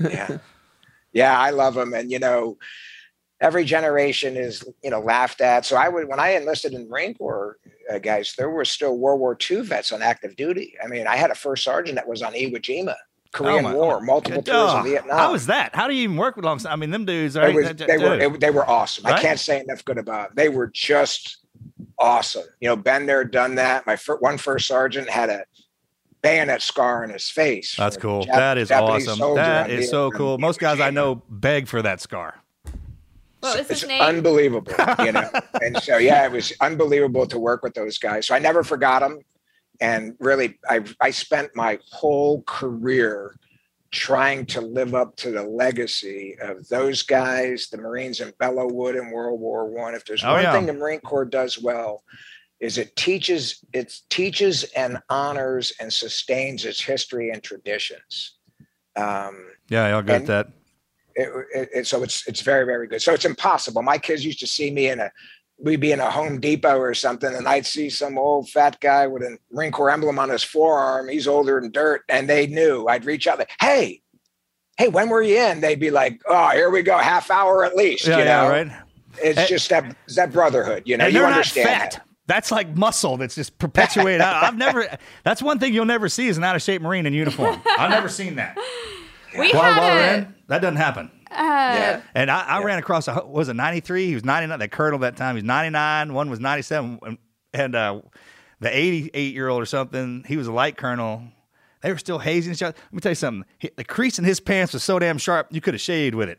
yeah yeah i love them and you know every generation is you know laughed at so i would when i enlisted in marine corps uh, guys there were still world war ii vets on active duty i mean i had a first sergeant that was on iwo jima korean Oh war multiple tours Oh, in vietnam How was that? How do you even work with them? I mean, them dudes. they, Right? was, they were it- they were awesome i can't say enough good about them. they were just awesome you know been there done that my fir- one first sergeant had a bayonet scar on his face That's cool. Jap- that is Japanese awesome. That is That on is so Vietnam- cool. Most guys I know beg for that scar. What was his it's name? unbelievable, you know. and so yeah, it was unbelievable to work with those guys. So I never forgot them, and really, I I spent my whole career trying to live up to the legacy of those guys, the Marines in Belleau Wood in World War One. If there's Oh, one yeah. thing the Marine Corps does well, is it teaches it teaches and honors and sustains its history and traditions. Um, Yeah, And- at that. it, it, it- so it's it's very very good. So it's impossible. My kids used to see me in a we'd be in a Home Depot or something, and I'd see some old fat guy with a Marine Corps emblem on his forearm. He's older than dirt, and they knew. I'd reach out, like, hey, hey, when were you in? They'd be like, oh, here we go, half hour at least. Yeah, you yeah, know? right. It's And- just that that brotherhood. You know, you they're not understand fat. that. That's like muscle that's just perpetuated. I, I've never. That's one thing you'll never see is an out of shape Marine in uniform. I've never seen that. we While, while we're in, that doesn't happen. a, uh, And I, I ran across a what was it 93? He was 99. That colonel that time. He was 99. One was 97. And, and uh, the 88 year old or something. He was a light colonel. They were still hazing each other. Let me tell you something. He- the crease in his pants was so damn sharp you could have shaved with it.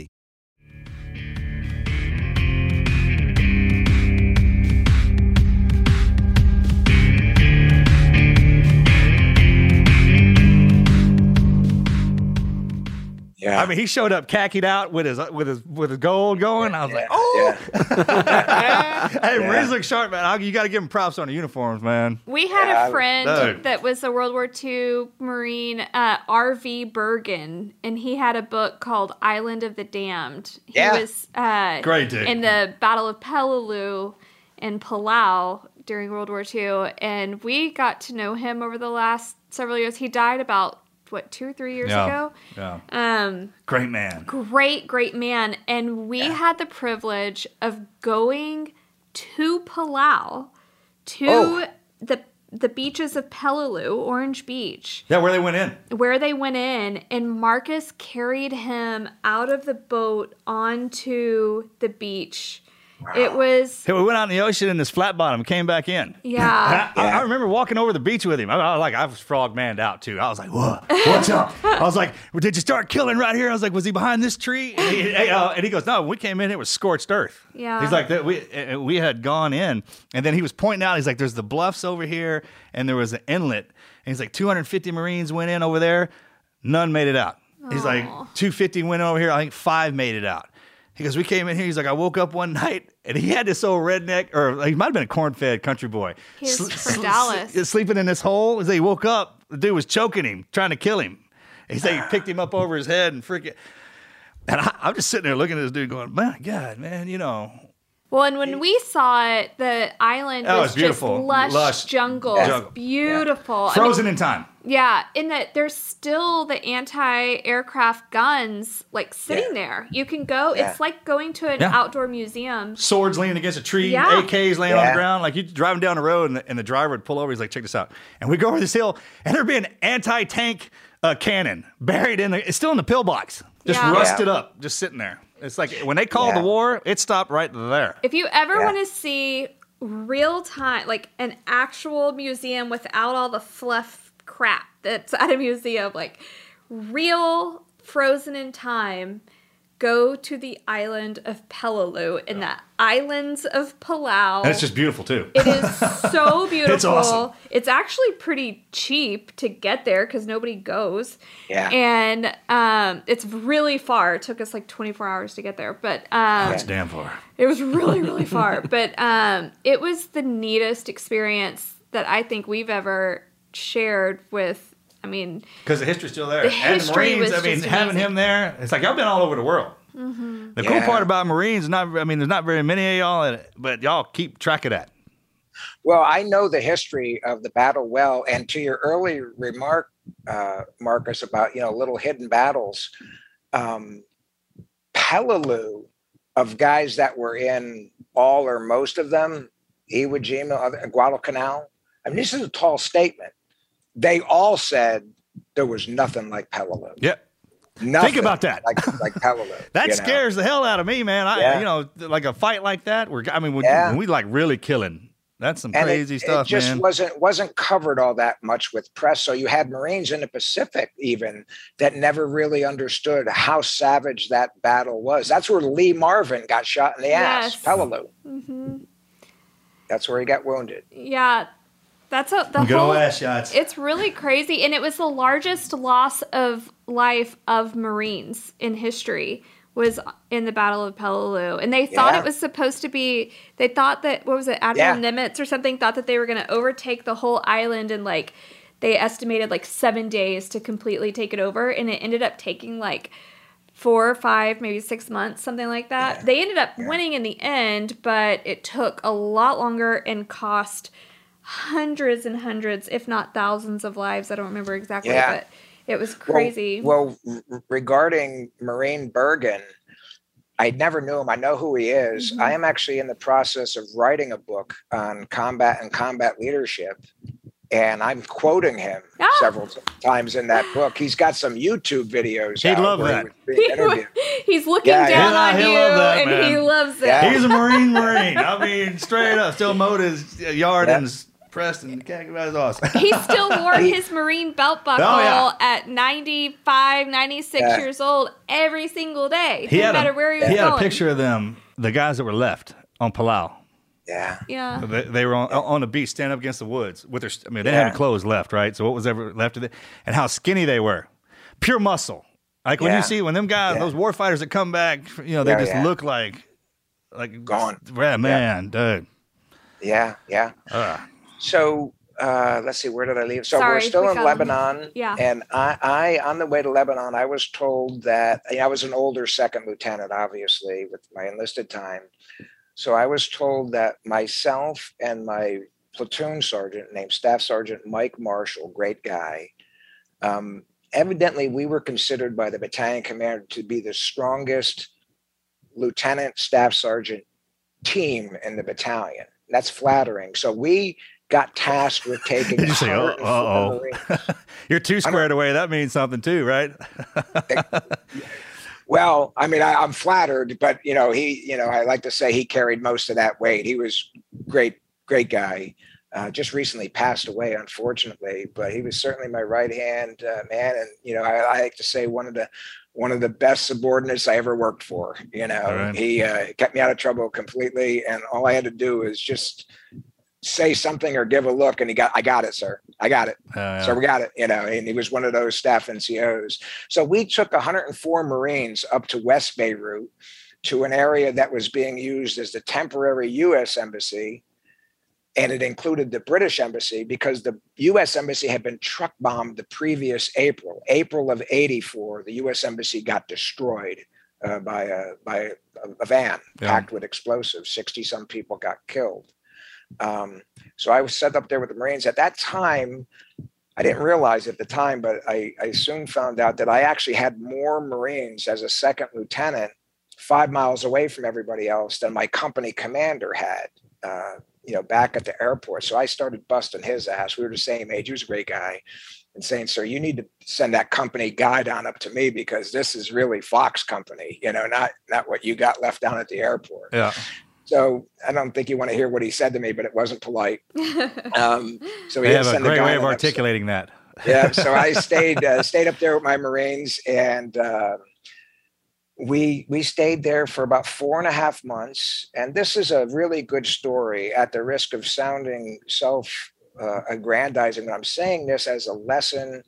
Yeah. I mean, he showed up khakied out with his with his with his gold going. I was like, oh, hey, Marines look sharp, man. I- You got to give him props on the uniforms, man. We had Yeah, a friend dude. that was a World War II Marine, uh, R.V. Burgin, and he had a book called Island of the Damned. He Yeah. was uh, Great dude. in the Battle of Peleliu in Palau during World War II, and we got to know him over the last several years. He died about what two or three years Yeah. ago. Yeah. Um, Great man. great, great man. And we had the privilege of going to Palau, to Oh. the the beaches of Peleliu, Orange Beach, Yeah, where they went in. where they went in, and Marcus carried him out of the boat onto the beach. It was Hey, we went out in the ocean in this flat bottom, came back in. Yeah. I, I- I remember walking over the beach with him. I, I was like, I was frog manned out too. I was like, what? What's up? I was like, well, did you start killing right here? I was like, was he behind this tree? And he, uh, and he goes, no, when we came in, it was scorched earth. Yeah. He's like, that we uh, we had gone in, and then he was pointing out. He's like, there's the bluffs over here, and there was an inlet. And he's like, 250 Marines went in over there, none made it out. He's like, 250 went over here. I think five made it out. He goes, we came in here. He's like, I woke up one night and he had this old redneck, or like, he might have been a corn-fed country boy. He's Sl- from Dallas. sl- sleeping in this hole. As he woke up, the dude was choking him, trying to kill him. He said he picked him up over his head and freaking. And I, I'm just sitting there looking at this dude, going, "My God, man, you know, Well, and when we saw it, the island Oh, was it's beautiful. just lush, Lush jungle. Yeah. It's Jungle. beautiful. I mean, frozen in time." Yeah, in that there's still the anti-aircraft guns like sitting there. You can go. Yeah. It's like going to an Yeah. outdoor museum. Swords leaning against a tree, Yeah. AKs laying on the ground. Like you driving down the road, and the, and the driver would pull over. He's like, "Check this out." And we go over this hill, and there'd be an anti-tank uh, cannon buried in the. It's still in the pillbox, just Yeah. rusted Yeah. up, just sitting there. It's like when they called Yeah. the war, it stopped right there. If you ever Yeah. want to see real time, like an actual museum without all the fluff crap that's at a museum, like real frozen in time, go to the island of Peleliu in the islands of Palau. And it's just beautiful too. It is so beautiful. It's awesome. It's actually pretty cheap to get there because nobody goes. Yeah. And um, it's really far. It took us like 24 hours to get there, but um, That's damn far. it was really, really far. But um, it was the neatest experience that I think we've ever shared with. I mean, Because the history's still there. The and the Marines, was I mean, just having amazing. him there, it's like y'all been all over the world. mhm. The cool part about Marines, not I mean, there's not very many of y'all, in it, but y'all keep track of that. Well, I know the history of the battle well, and to your early remark, uh, Marcus, about you know little hidden battles, um, Peleliu of guys that were in all or most of them, Iwo Jima, Guadalcanal. I mean, this is a tall statement. They all said there was nothing like Peleliu. Yep. Nothing about that. Like like Peleliu. That you know? scares the hell out of me, man. I, Yeah. you know, like a fight like that, We're, I mean, when, Yeah. when we like really killing, that's some and crazy it, stuff, It just man. wasn't wasn't covered all that much with press. So you had Marines in the Pacific even that never really understood how savage that battle was. That's where Lee Marvin got shot in the ass. Yes. Peleliu. hmm That's where he got wounded. Yeah, that's a the Good whole. old ass shots. It's really crazy, and it was the largest loss of life of Marines in history. Was in the Battle of Peleliu, and they thought Yeah. it was supposed to be. They thought that what was it, Admiral Yeah. Nimitz or something, thought that they were going to overtake the whole island and like they estimated like seven days to completely take it over, and it ended up taking like four or five, maybe six months, something like that. They ended up winning in the end, but it took a lot longer and cost hundreds and hundreds, if not thousands of lives. I don't remember exactly, Yeah. but it was crazy. Well, r- regarding Marine Burgin, I never knew him. I know who he is. Mm-hmm. I am actually in the process of writing a book on combat and combat leadership. And I'm quoting him Ah! several times in that book. He's got some YouTube videos. He'd out love where he that. was being interviewed. He's looking Yeah, down yeah. on He'll you, that, and he loves it. Yeah. He's a Marine, Marine. I mean, straight up, still mowed his yard Yeah. and s- pressed and that is awesome. he still wore his Marine belt buckle Oh, yeah. at 95, 96 Yeah. years old every single day. He no had matter a, where he was he had going. a picture of them, the guys that were left on Palau. Yeah. Yeah. They, they were on, on the beach, standing up against the woods with their. I mean, they didn't have Yeah. any clothes left, right? So what was ever left of it, and how skinny they were, pure muscle. Like when Yeah. you see when them guys, those war fighters that come back, you know, they Yeah, just yeah. look like, like Gone. Yeah, man, dude. Yeah, yeah. Ugh. So uh, let's see, where did I leave? So Sorry, we're still we in. Lebanon. Yeah. And I, I, on the way to Lebanon, I was told that I was an older second lieutenant, obviously, with my enlisted time. So I was told that myself and my platoon sergeant, named Staff Sergeant Mike Marshall, great guy, um, evidently we were considered by the battalion commander to be the strongest lieutenant staff sergeant team in the battalion. That's flattering. So we got tasked with taking. You say, oh, 104 Marines. oh? You're too squared away. That means something too, right? Well, I mean, I, I'm flattered, but you know, he, you know, I like to say he carried most of that weight. He was great, great guy. Uh, just recently passed away, unfortunately, but he was certainly my right hand uh, man, and you know, I, I like to say one of the one of the best subordinates I ever worked for. You know, right. he uh, kept me out of trouble completely, and all I had to do is just say something or give a look, and he got, I got it, sir, I got it. Uh, So we got it, you know, and he was one of those staff NCOs. So we took 104 Marines up to West Beirut to an area that was being used as the temporary U.S. embassy, and it included the British embassy because the U.S. embassy had been truck bombed the previous April, April of '84. The U.S. embassy got destroyed uh, by a by a, a van Yeah. packed with explosives. Sixty some people got killed. Um, so I was set up there with the Marines. At that time, I didn't realize at the time, but I, I soon found out that I actually had more Marines as a second lieutenant five miles away from everybody else than my company commander had, uh, you know, back at the airport. So I started busting his ass. We were the same age. He was a great guy. And saying, sir, you need to send that company guy down up to me because this is really Fox company, you know, not not what you got left down at the airport. Yeah. So I don't think you want to hear what he said to me, but it wasn't polite. Um, so he they have a great way of on up. articulating that. yeah so i stayed uh, stayed up there with my marines and uh, we we stayed there for about four and a half months and this is a really good story at the risk of sounding self uh, aggrandizing but i'm saying this as a lesson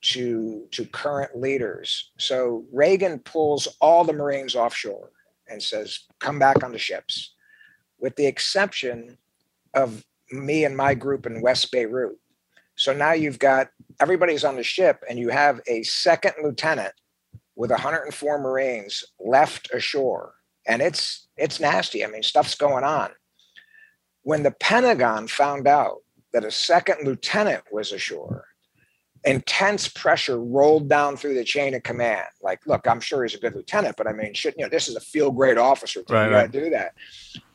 to to current leaders so reagan pulls all the marines offshore and says come back on the ships with the exception of me and my group in west beirut so now you've got everybody's on the ship, and you have a second lieutenant with 104 Marines left ashore, and it's it's nasty. I mean, stuff's going on. When the Pentagon found out that a second lieutenant was ashore, intense pressure rolled down through the chain of command. Like, look, I'm sure he's a good lieutenant, but I mean, shit, you know, this is a field grade officer. Right, you gotta do that.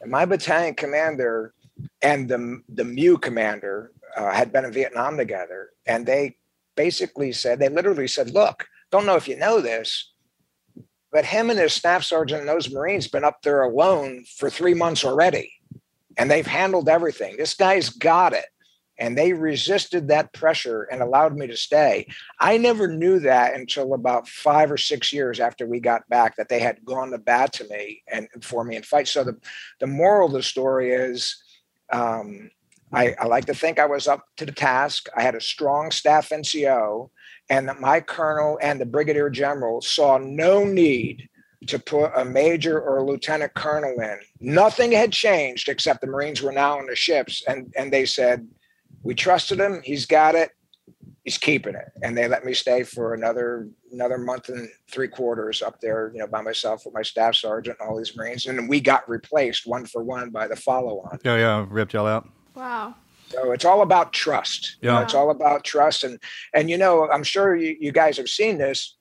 And my battalion commander and the the MEU commander uh, had been in Vietnam together, and they basically said they literally said, "Look, don't know if you know this, but him and his staff sergeant and those Marines been up there alone for three months already, and they've handled everything. This guy's got it." And they resisted that pressure and allowed me to stay. I never knew that until about five or six years after we got back that they had gone to bat to me and for me in fight. So the, the moral of the story is um, I, I like to think I was up to the task. I had a strong staff NCO, and that my colonel and the brigadier general saw no need to put a major or a lieutenant colonel in. Nothing had changed except the Marines were now on the ships, and and they said, "We trusted him. He's got it. He's keeping it." And they let me stay for another another month and three quarters up there, you know, by myself with my staff sergeant and all these Marines, and we got replaced one for one by the follow-on. Oh, yeah, yeah, ripped y'all out. Wow. So it's all about trust. You know, Yeah. it's all about trust. And and you know, I'm sure you, you guys have seen this.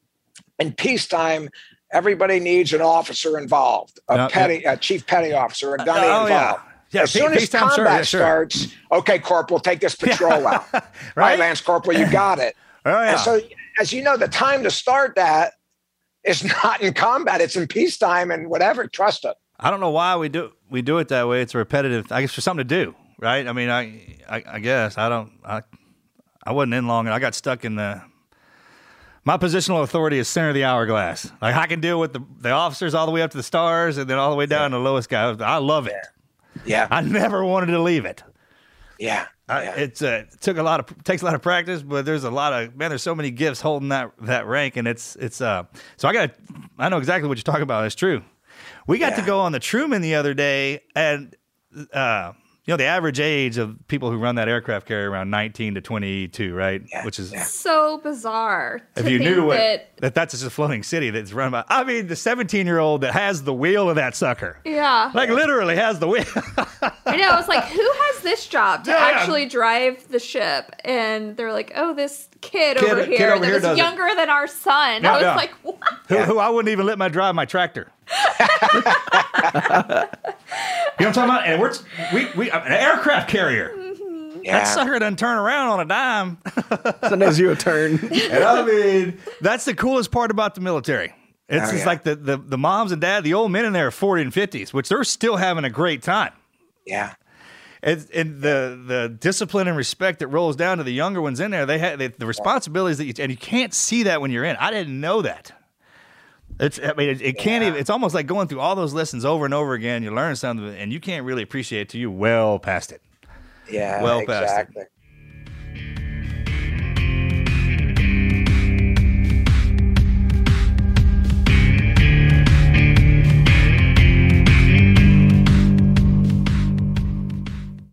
In peacetime, everybody needs an officer involved, a Yeah, petty, a chief petty officer, a gunny oh, involved. Yeah, as pe- soon as peacetime, sure, combat yeah, sure. starts, okay, Corporal, take this patrol out. right, Lance Corporal, you got it. Oh, yeah. And so, as you know, the time to start that is not in combat; it's in peacetime and whatever. Trust it. I don't know why we do we do it that way. It's repetitive. I guess for something to do, right? I mean, I I, I guess I don't. I I wasn't in long, and I got stuck in the. My positional authority is center of the hourglass. Like I can deal with the, the officers all the way up to the stars, and then all the way down to the lowest guy. I love it. Yeah, I never wanted to leave it. Yeah, I, it's uh, it took a lot of takes a lot of practice, but there's a lot of man. There's so many gifts holding that that rank, and it's it's uh. So I got I know exactly what you're talking about. It's true. We got to go on the Truman the other day, and uh, you know the average age of people who run that aircraft carrier around 19 to 22, right? Which is So bizarre. if to you knew think what, that, that that's just a floating city that's run by. I mean, the 17 year old that has the wheel of that sucker, Yeah. like literally has the wheel. I know. It's like, who has this job to Yeah, yeah. actually drive the ship? And they're like, oh, this kid, Kid- over kid here over that here was does it. younger than our son. Yeah, I was yeah. like, what? who, who I wouldn't even let my drive my tractor. you know what I'm talking about? And we're we we an aircraft carrier. Mm-hmm. That sucker doesn't turn around on a dime. Sometimes you a turn. and I mean, that's the coolest part about the military. It's Oh, just yeah. like the, the the moms and dad, the old men in there are 40 and 50s, which they're still having a great time. Yeah. And, and the the discipline and respect that rolls down to the younger ones in there, they they, the responsibilities that you and you can't see that when you're in. I didn't know that. It's I mean it, it can't even. It's almost like going through all those lessons over and over again. You learn something, and you can't really appreciate it till you well past it. Yeah, well past it.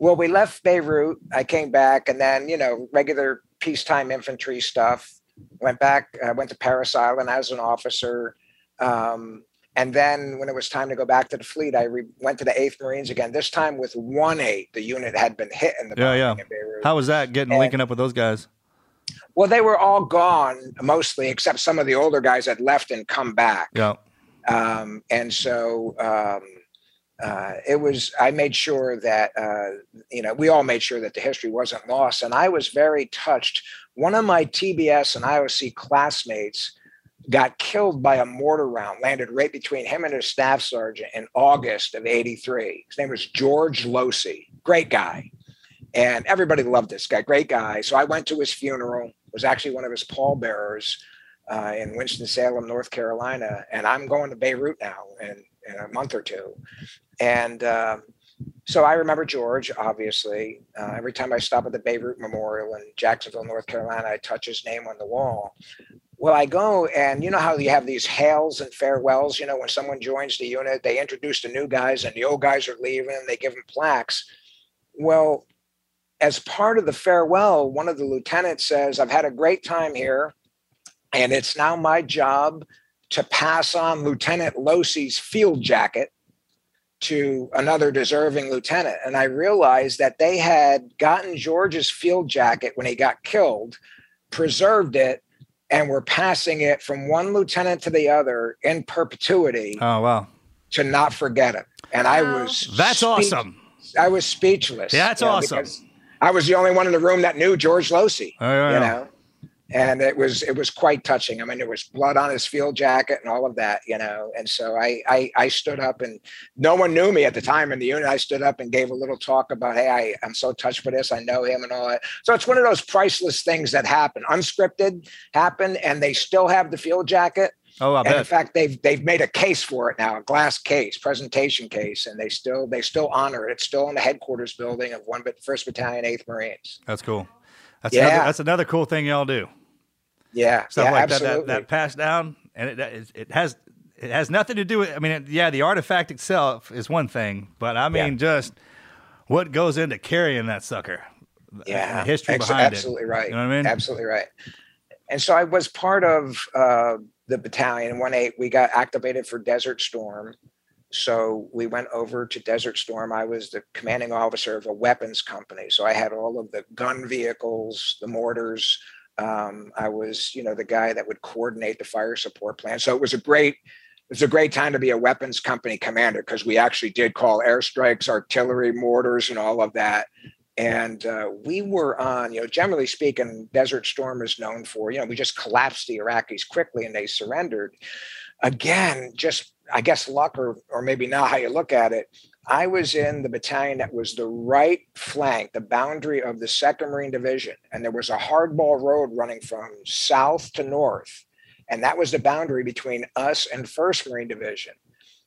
Well, we left Beirut. I came back, and then you know regular peacetime infantry stuff. Went back. I went to Parris Island as an officer, um, and then when it was time to go back to the fleet, I re- went to the Eighth Marines again. This time with one eight. The unit had been hit in the Yeah, yeah. bombing in Beirut. How was that getting And- linking up with those guys? Well, they were all gone mostly, except some of the older guys had left and come back. Yeah. um, and so um, uh, it was i made sure that uh, you know we all made sure that the history wasn't lost and i was very touched. One of my tbs and ioc classmates got killed by a mortar round landed right between him and his staff sergeant in august of 83 his name was george losey. Great guy. And everybody loved this guy. Great guy. So i went to his funeral. Was actually one of his pallbearers uh, in Winston-Salem, North Carolina, and I'm going to Beirut now. In, in a month or two. And um, so I remember George, obviously. Uh, every time I stop at the Beirut Memorial in Jacksonville, North Carolina, I touch his name on the wall. Well, I go and you know how you have these hails and farewells. You know, when someone joins the unit, they introduce the new guys and the old guys are leaving, and they give them plaques. Well, as part of the farewell, one of the lieutenants says, I've had a great time here. And it's now my job to pass on Lieutenant Losey's field jacket to another deserving lieutenant. And I realized that they had gotten George's field jacket when he got killed, preserved it, and were passing it from one lieutenant to the other in perpetuity Oh wow, to not forget him. And I was that's speech- awesome. I was speechless. Yeah, that's you know, awesome. I was the only one in the room that knew George Losey Oh, yeah, you know and it was it was quite touching. I mean there was blood on his field jacket and all of that you know and so I, I i stood up and no one knew me at the time in the unit. I stood up and gave a little talk about hey I, i'm so touched by this. I know him and all that. So it's one of those priceless things that happen. Unscripted happen and they still have the field jacket. Oh, I and in fact they've they've made a case for it now a glass case presentation case and they still they still honor it. It's still in the headquarters building of one but first battalion 8th marines. That's cool. That's Yeah. another, that's another cool thing y'all do. Yeah Stuff yeah, like that, absolutely. that that passed down, and it is- it has it has nothing to do with. I mean, it- yeah, the artifact itself is one thing, but I mean, just what goes into carrying that sucker. yeah the history Ex- behind absolutely it. right You know what I mean? absolutely right and so i was part of uh, the battalion 1-8 we got activated for desert storm so we went over to desert storm i was the commanding officer of a weapons company so i had all of the gun vehicles the mortars um, i was you know the guy that would coordinate the fire support plan so it was a great it was a great time to be a weapons company commander because we actually did call airstrikes artillery mortars and all of that and uh, we were on, you know, generally speaking, Desert Storm is known for, you know, we just collapsed the Iraqis quickly and they surrendered. Again, just I guess luck or or maybe not how you look at it. I was in the battalion that was the right flank, the boundary of the Second Marine Division, and there was a hardball road running from south to north, and that was the boundary between us and First Marine Division.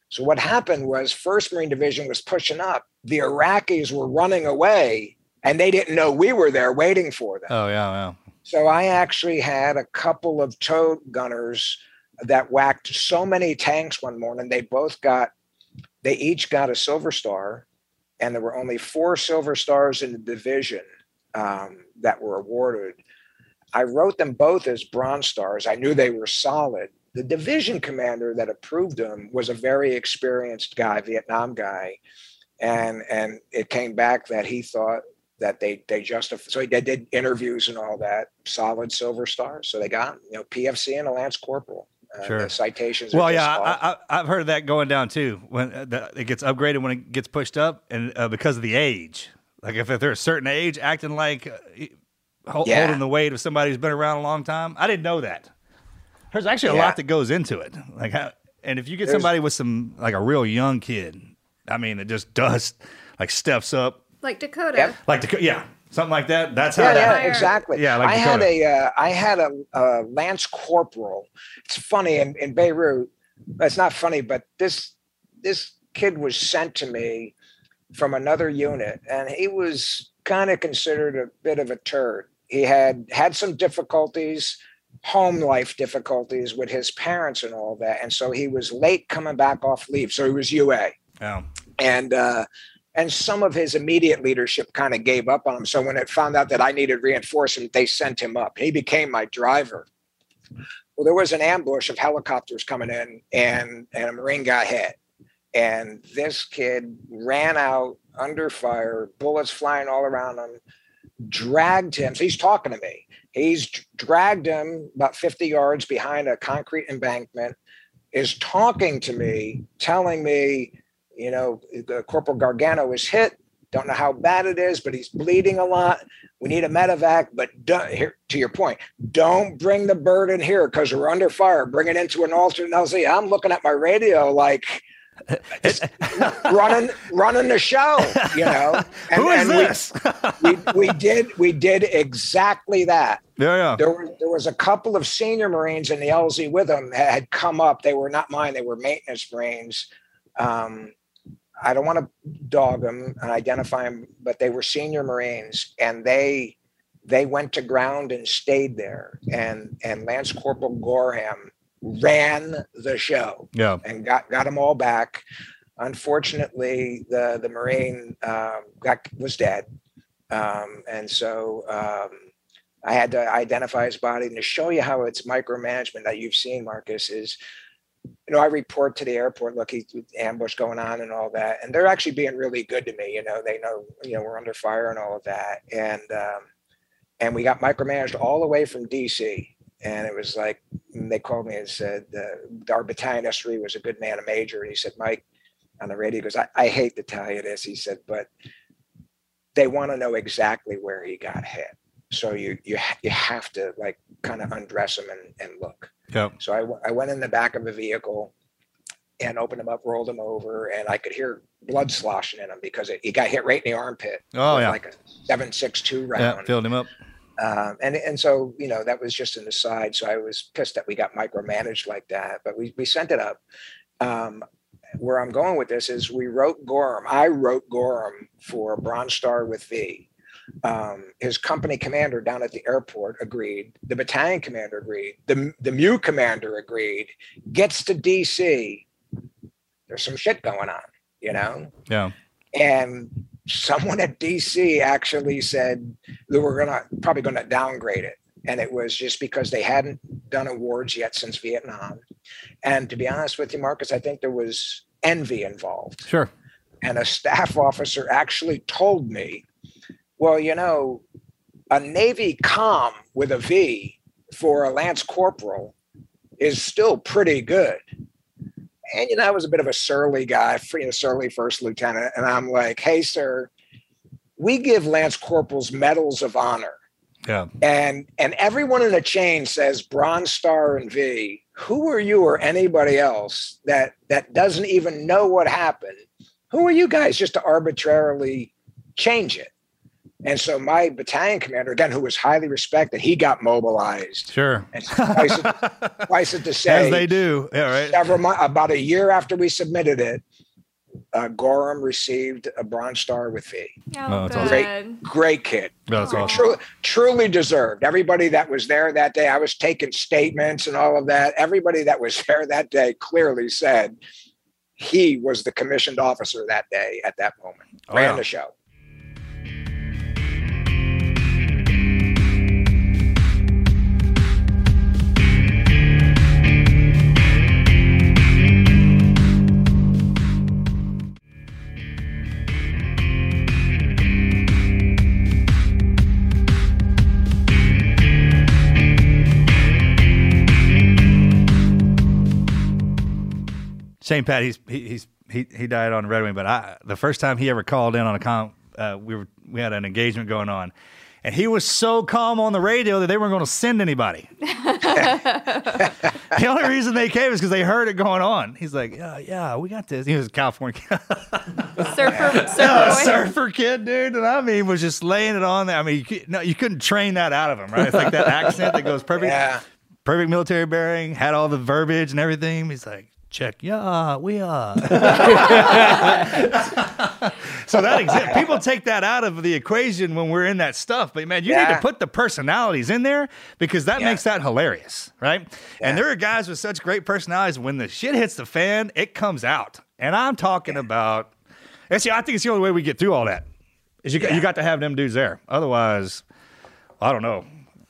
So what happened was First Marine Division was pushing up. The Iraqis were running away, and they didn't know we were there waiting for them. Oh yeah, yeah. So I actually had a couple of tow gunners that whacked so many tanks one morning. They both got, they each got a silver star, and there were only four silver stars in the division um, that were awarded. I wrote them both as bronze stars. I knew they were solid. The division commander that approved them was a very experienced guy, Vietnam guy, and and it came back that he thought that they they justified. So they did interviews and all that. Solid silver stars. So they got you know PFC and a lance corporal. Uh, Sure. The citations. Well, just yeah. I, I, I've heard of that going down too. When uh, the, it gets upgraded when it gets pushed up, and uh, because of the age, Like if, if they're a certain age, acting like uh, hol- Yeah. holding the weight of somebody who's been around a long time. I didn't know that. There's actually a Yeah. lot that goes into it. Like, how, and if you get There's- somebody with some like a real young kid, I mean, it just does like steps up, Like Dakota. like the yeah, something like that. That's how yeah, that yeah, exactly. Yeah, like I had Dakota. a, uh, I had a, uh Lance Corporal. It's funny in, in Beirut. It's not funny, but this this kid was sent to me from another unit, and he was kind of considered a bit of a turd. He had had some difficulties, home life difficulties with his parents and all that, and so he was late coming back off leave. So he was UA Yeah. and uh, and some of his immediate leadership kind of gave up on him. So when it found out that I needed reinforcement, they sent him up. He became my driver. Well, there was an ambush of helicopters coming in, and and a Marine got hit. And this kid ran out under fire, bullets flying all around him, dragged him. So he's talking to me. He's dragged him about 50 yards behind a concrete embankment, is talking to me, telling me, you know, Corporal Gargano is hit. Don't know how bad it is, but he's bleeding a lot. We need a medevac, but don't, here, to your point, don't bring the bird in here because we're under fire. Bring it into an alternate LZ. I'm looking at my radio like just running running the show, you know. Who is we- this? we, we did we did exactly that. Yeah, yeah. There were there was a couple of senior Marines in the LZ with them that had come up. They were not mine. They were maintenance Marines. Um, I don't want to dog them and identify them, but they were senior Marines, and they they went to ground and stayed there. And and Lance Corporal Gorham ran the show Yeah. and got got them all back. Unfortunately, the the Marine um, got was dead, um, and so um, I had to identify his body. And to show you how it's micromanagement that you've seen, Marcus, is you know I report to the airport, look, he's ambush going on and all that, and they're actually being really good to me. You know, they know you know we're under fire and all of that, and um, and we got micromanaged all the way from DC. And it was like they called me and said uh, our battalion S3 was a good man, a major. And he said, Mike, on the radio, he goes, I, I hate to tell you this. He said, but they want to know exactly where he got hit. So you you you have to like kind of undress him and, and look. Yep. So I, w- I went in the back of a vehicle and opened him up, rolled him over, and I could hear blood sloshing in him because it, he got hit right in the armpit. Oh, yeah. like a seven six two round. Yeah, filled him up. Um, and and so you know that was just an aside. So I was pissed that we got micromanaged like that, but we we sent it up. Um, where I'm going with this is we wrote Gorham. I wrote Gorham for Bronze Star with V. Um, his company commander down at the airport agreed. The battalion commander agreed. The the MEU commander agreed. Gets to DC. There's some shit going on, you know Yeah. and someone at DC actually said they were gonna probably gonna downgrade it, and it was just because they hadn't done awards yet since Vietnam. And to be honest with you, Marcus, I think there was envy involved. Sure. And a staff officer actually told me, "Well, you know, a Navy com with a V for a Lance Corporal is still pretty good." and you know, I was a bit of a surly guy, you know, surly first lieutenant, and I'm like, "Hey, sir, we give Lance Corporals medals of honor, Yeah. and and everyone in the chain says Bronze Star and V. Who are you or anybody else that that doesn't even know what happened? Who are you guys just to arbitrarily change it?" And so my battalion commander, again, who was highly respected, he got mobilized. Sure. And suffice it, suffice it to say, As they do. Yeah, right. several months, about a year after we submitted it, uh, Gorham received a Bronze Star with V. Oh, that's awesome. Great, great kid. That's awesome. Truly, truly deserved. Everybody that was there that day, I was taking statements and all of that. Everybody that was there that day clearly said he was the commissioned officer that day at that moment. Oh, Ran yeah. the show. St. Pat, he's he, he's he he died on Red Wing, but I the first time he ever called in on a com uh, we were we had an engagement going on, and he was so calm on the radio that they weren't going to send anybody. the only reason they came is because they heard it going on. He's like, yeah, yeah, we got this. He was a California surfer, yeah, surfer, surfer kid, dude, and I mean, was just laying it on there. I mean, you, could, no, you couldn't train that out of him, right? It's like that accent that goes perfect, Yeah. perfect military bearing, had all the verbiage and everything. He's like, check, yeah, we are. so that exists. People take that out of the equation when we're in that stuff. But man, you need to put the personalities in there because that makes that hilarious, right? And there are guys with such great personalities. When the shit hits the fan, it comes out. And I'm talking about. And see, I think it's the only way we get through all that. Is you got, you got to have them dudes there. Otherwise, I don't know.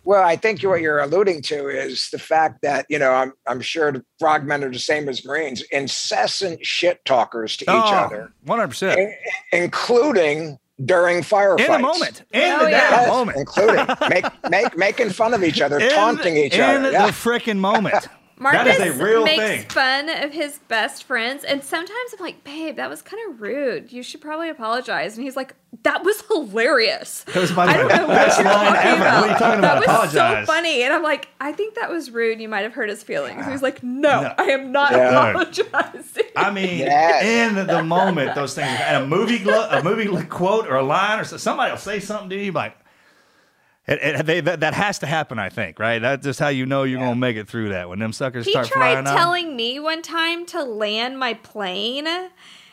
Well, I think what you're alluding to is the fact that, you know, I'm, I'm sure the frogmen are the same as Marines, incessant shit talkers to each Oh, other, 100%. in- including during firefights. In the moment. In oh, the damn Yes, moment. Including make, make, making fun of each other, In- taunting each other. in other. the frickin' moment. Marcus that is a real makes thing. fun of his best friends, and sometimes I'm like, "Babe, that was kind of rude. You should probably apologize." And he's like, "That was hilarious. That was my I don't know what best you're line talking ever. about. What are you talking That about? was Apologize. so funny." And I'm like, "I think that was rude. You might have hurt his feelings." And he's like, "No, No. I am not Yeah. apologizing." I mean, Yes. in the moment, those things. And a movie, glo- a movie quote or a line, or so- somebody will say something to you like. It, it- they, that, that has to happen, I think, right? That's just how you know you're gonna make it through that when them suckers He start tried flying out. telling me one time to land my plane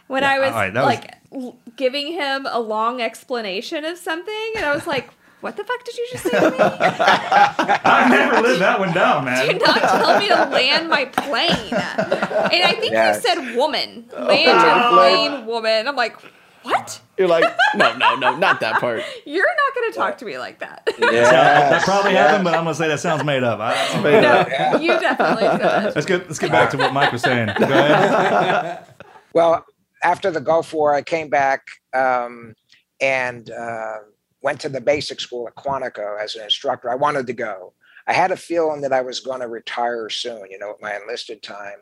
when Yeah, I was all right, that was- like l- giving him a long explanation of something, and I was like, "What the fuck did you just say to me? I've never lived that one down, man. Do not tell me to land my plane." And I think Yes. you said "woman." Land your oh. plane, woman. I'm like, what? You're like, no, no, no, not that part. You're not going to talk to me like that. Yeah, that probably happened, but I'm gonna say that sounds made up. I, made no, you definitely should. Let's get let's get back to what Mike was saying. Go ahead. Well, after the Gulf War, I came back um, and uh, went to the basic school at Quantico as an instructor. I wanted to go. I had a feeling that I was going to retire soon, you know, at my enlisted time.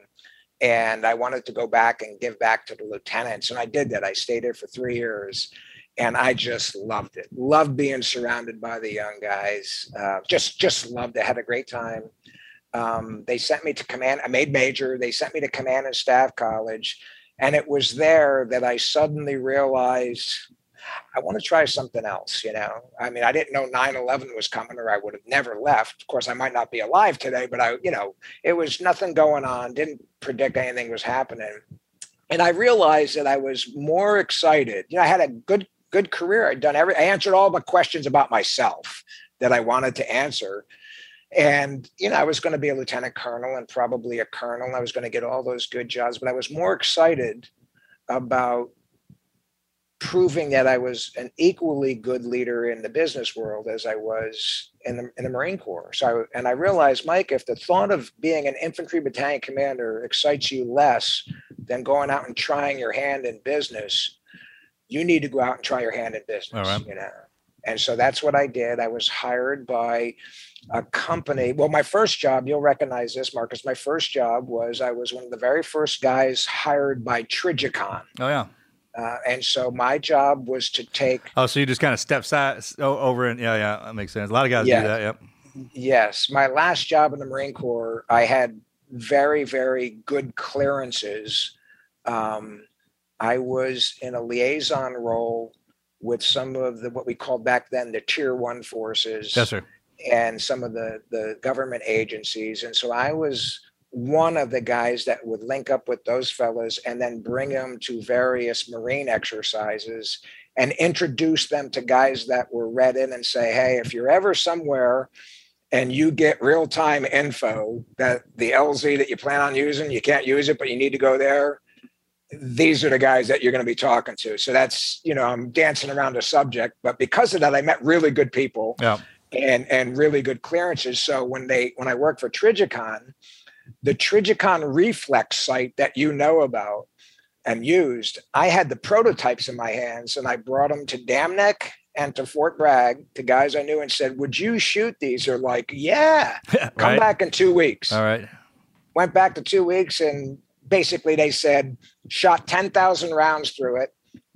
And I wanted to go back and give back to the lieutenants. And I did that. I stayed there for three years. And I just loved it. Loved being surrounded by the young guys. Uh, just, just loved it. Had a great time. Um, they sent me to command. I made major. They sent me to command and staff college. And it was there that I suddenly realized I want to try something else. You know, I mean, I didn't know 9 11 was coming or I would have never left. Of course, I might not be alive today, but I, you know, it was nothing going on, didn't predict anything was happening. And I realized that I was more excited. You know, I had a good, good career. I'd done every, I answered all the questions about myself that I wanted to answer. And, you know, I was going to be a lieutenant colonel and probably a colonel. I was going to get all those good jobs, but I was more excited about proving that I was an equally good leader in the business world as I was in the, in the Marine Corps. So, I, and I realized, Mike, if the thought of being an infantry battalion commander excites you less than going out and trying your hand in business, you need to go out and try your hand in business. Right. You know, and so that's what I did. I was hired by a company. Well, my first job, you'll recognize this, Marcus. My first job was I was one of the very first guys hired by Trijicon. Oh yeah. Uh, and so my job was to take, Oh, so you just kind of step side over and yeah, yeah, that makes sense. A lot of guys Yeah. do that. Yep. yes, my last job in the Marine Corps, I had very, very good clearances. Um, I was in a liaison role with some of the what we called back then the tier one forces. Yes, sir. and some of the the government agencies and so i was one of the guys that would link up with those fellas and then bring them to various marine exercises and introduce them to guys that were read in and say hey if you're ever somewhere and you get real-time info that the lz that you plan on using you can't use it but you need to go there these are the guys that you're going to be talking to so that's you know i'm dancing around a subject but because of that i met really good people Yeah. and and really good clearances. So when they when I worked for Trijicon, the Trijicon reflex sight that you know about and used, I had the prototypes in my hands and I brought them to Dam Neck and to Fort Bragg to guys I knew and said, "Would you shoot these?" They're like, "Yeah, come Right. back in two weeks." All right. Went back to two weeks and basically they said shot ten thousand rounds through it,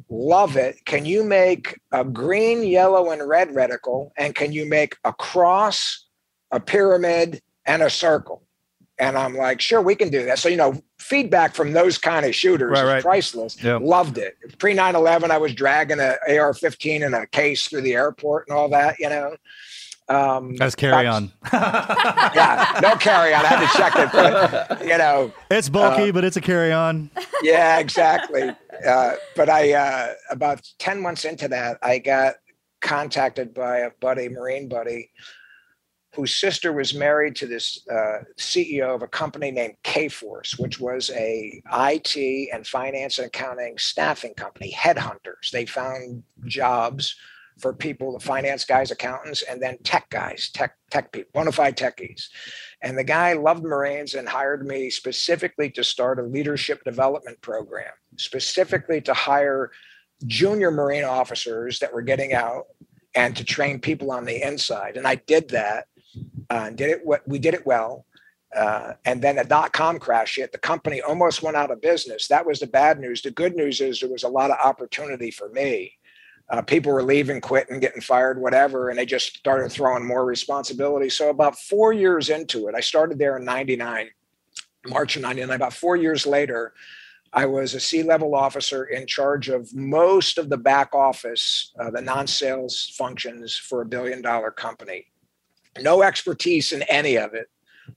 love it. Can you make a green, yellow, and red reticle? And can you make a cross, a pyramid, and a circle? And I'm like, sure, we can do that. So, you know, feedback from those kind of shooters Right, is right. priceless. Yep. Loved it. Pre 9 11, I was dragging a AR 15 in a case through the airport and all that, you know. Um, That's carry on. yeah, no carry on. I had to check it, but, you know. It's bulky, uh, but it's a carry on. yeah, exactly. Uh, but I, uh, about 10 months into that, I got contacted by a buddy, Marine buddy, whose sister was married to this uh, CEO of a company named Kforce, which was a IT and finance and accounting staffing company, headhunters. They found jobs for people, the finance guys, accountants, and then tech guys, tech tech people, bona fide techies. And the guy loved Marines and hired me specifically to start a leadership development program, specifically to hire junior Marine officers that were getting out and to train people on the inside. And I did that uh, and did it. We did it well. Uh, and then the dot com crash hit. The company almost went out of business. That was the bad news. The good news is there was a lot of opportunity for me. Uh, people were leaving, quitting, getting fired, whatever, and they just started throwing more responsibility. So about four years into it, I started there in '99, March of '99. About four years later, I was a C-level officer in charge of most of the back office, uh, the non-sales functions for a billion-dollar company. No expertise in any of it.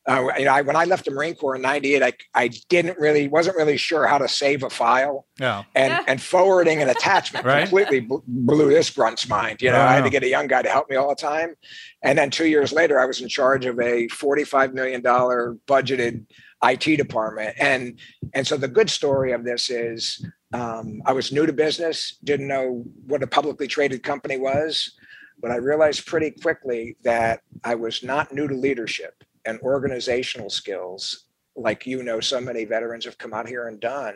Uh, you know, I, when I left the Marine Corps in '98, I I didn't really wasn't really sure how to save a file Yeah. and and forwarding an attachment Right. completely bl- blew this grunt's mind. You know, I had to get a young guy to help me all the time, and then two years later, I was in charge of a forty-five million dollar budgeted IT department, and and so the good story of this is um, I was new to business, didn't know what a publicly traded company was, but I realized pretty quickly that I was not new to leadership and organizational skills. Like you know so many veterans have come out here and done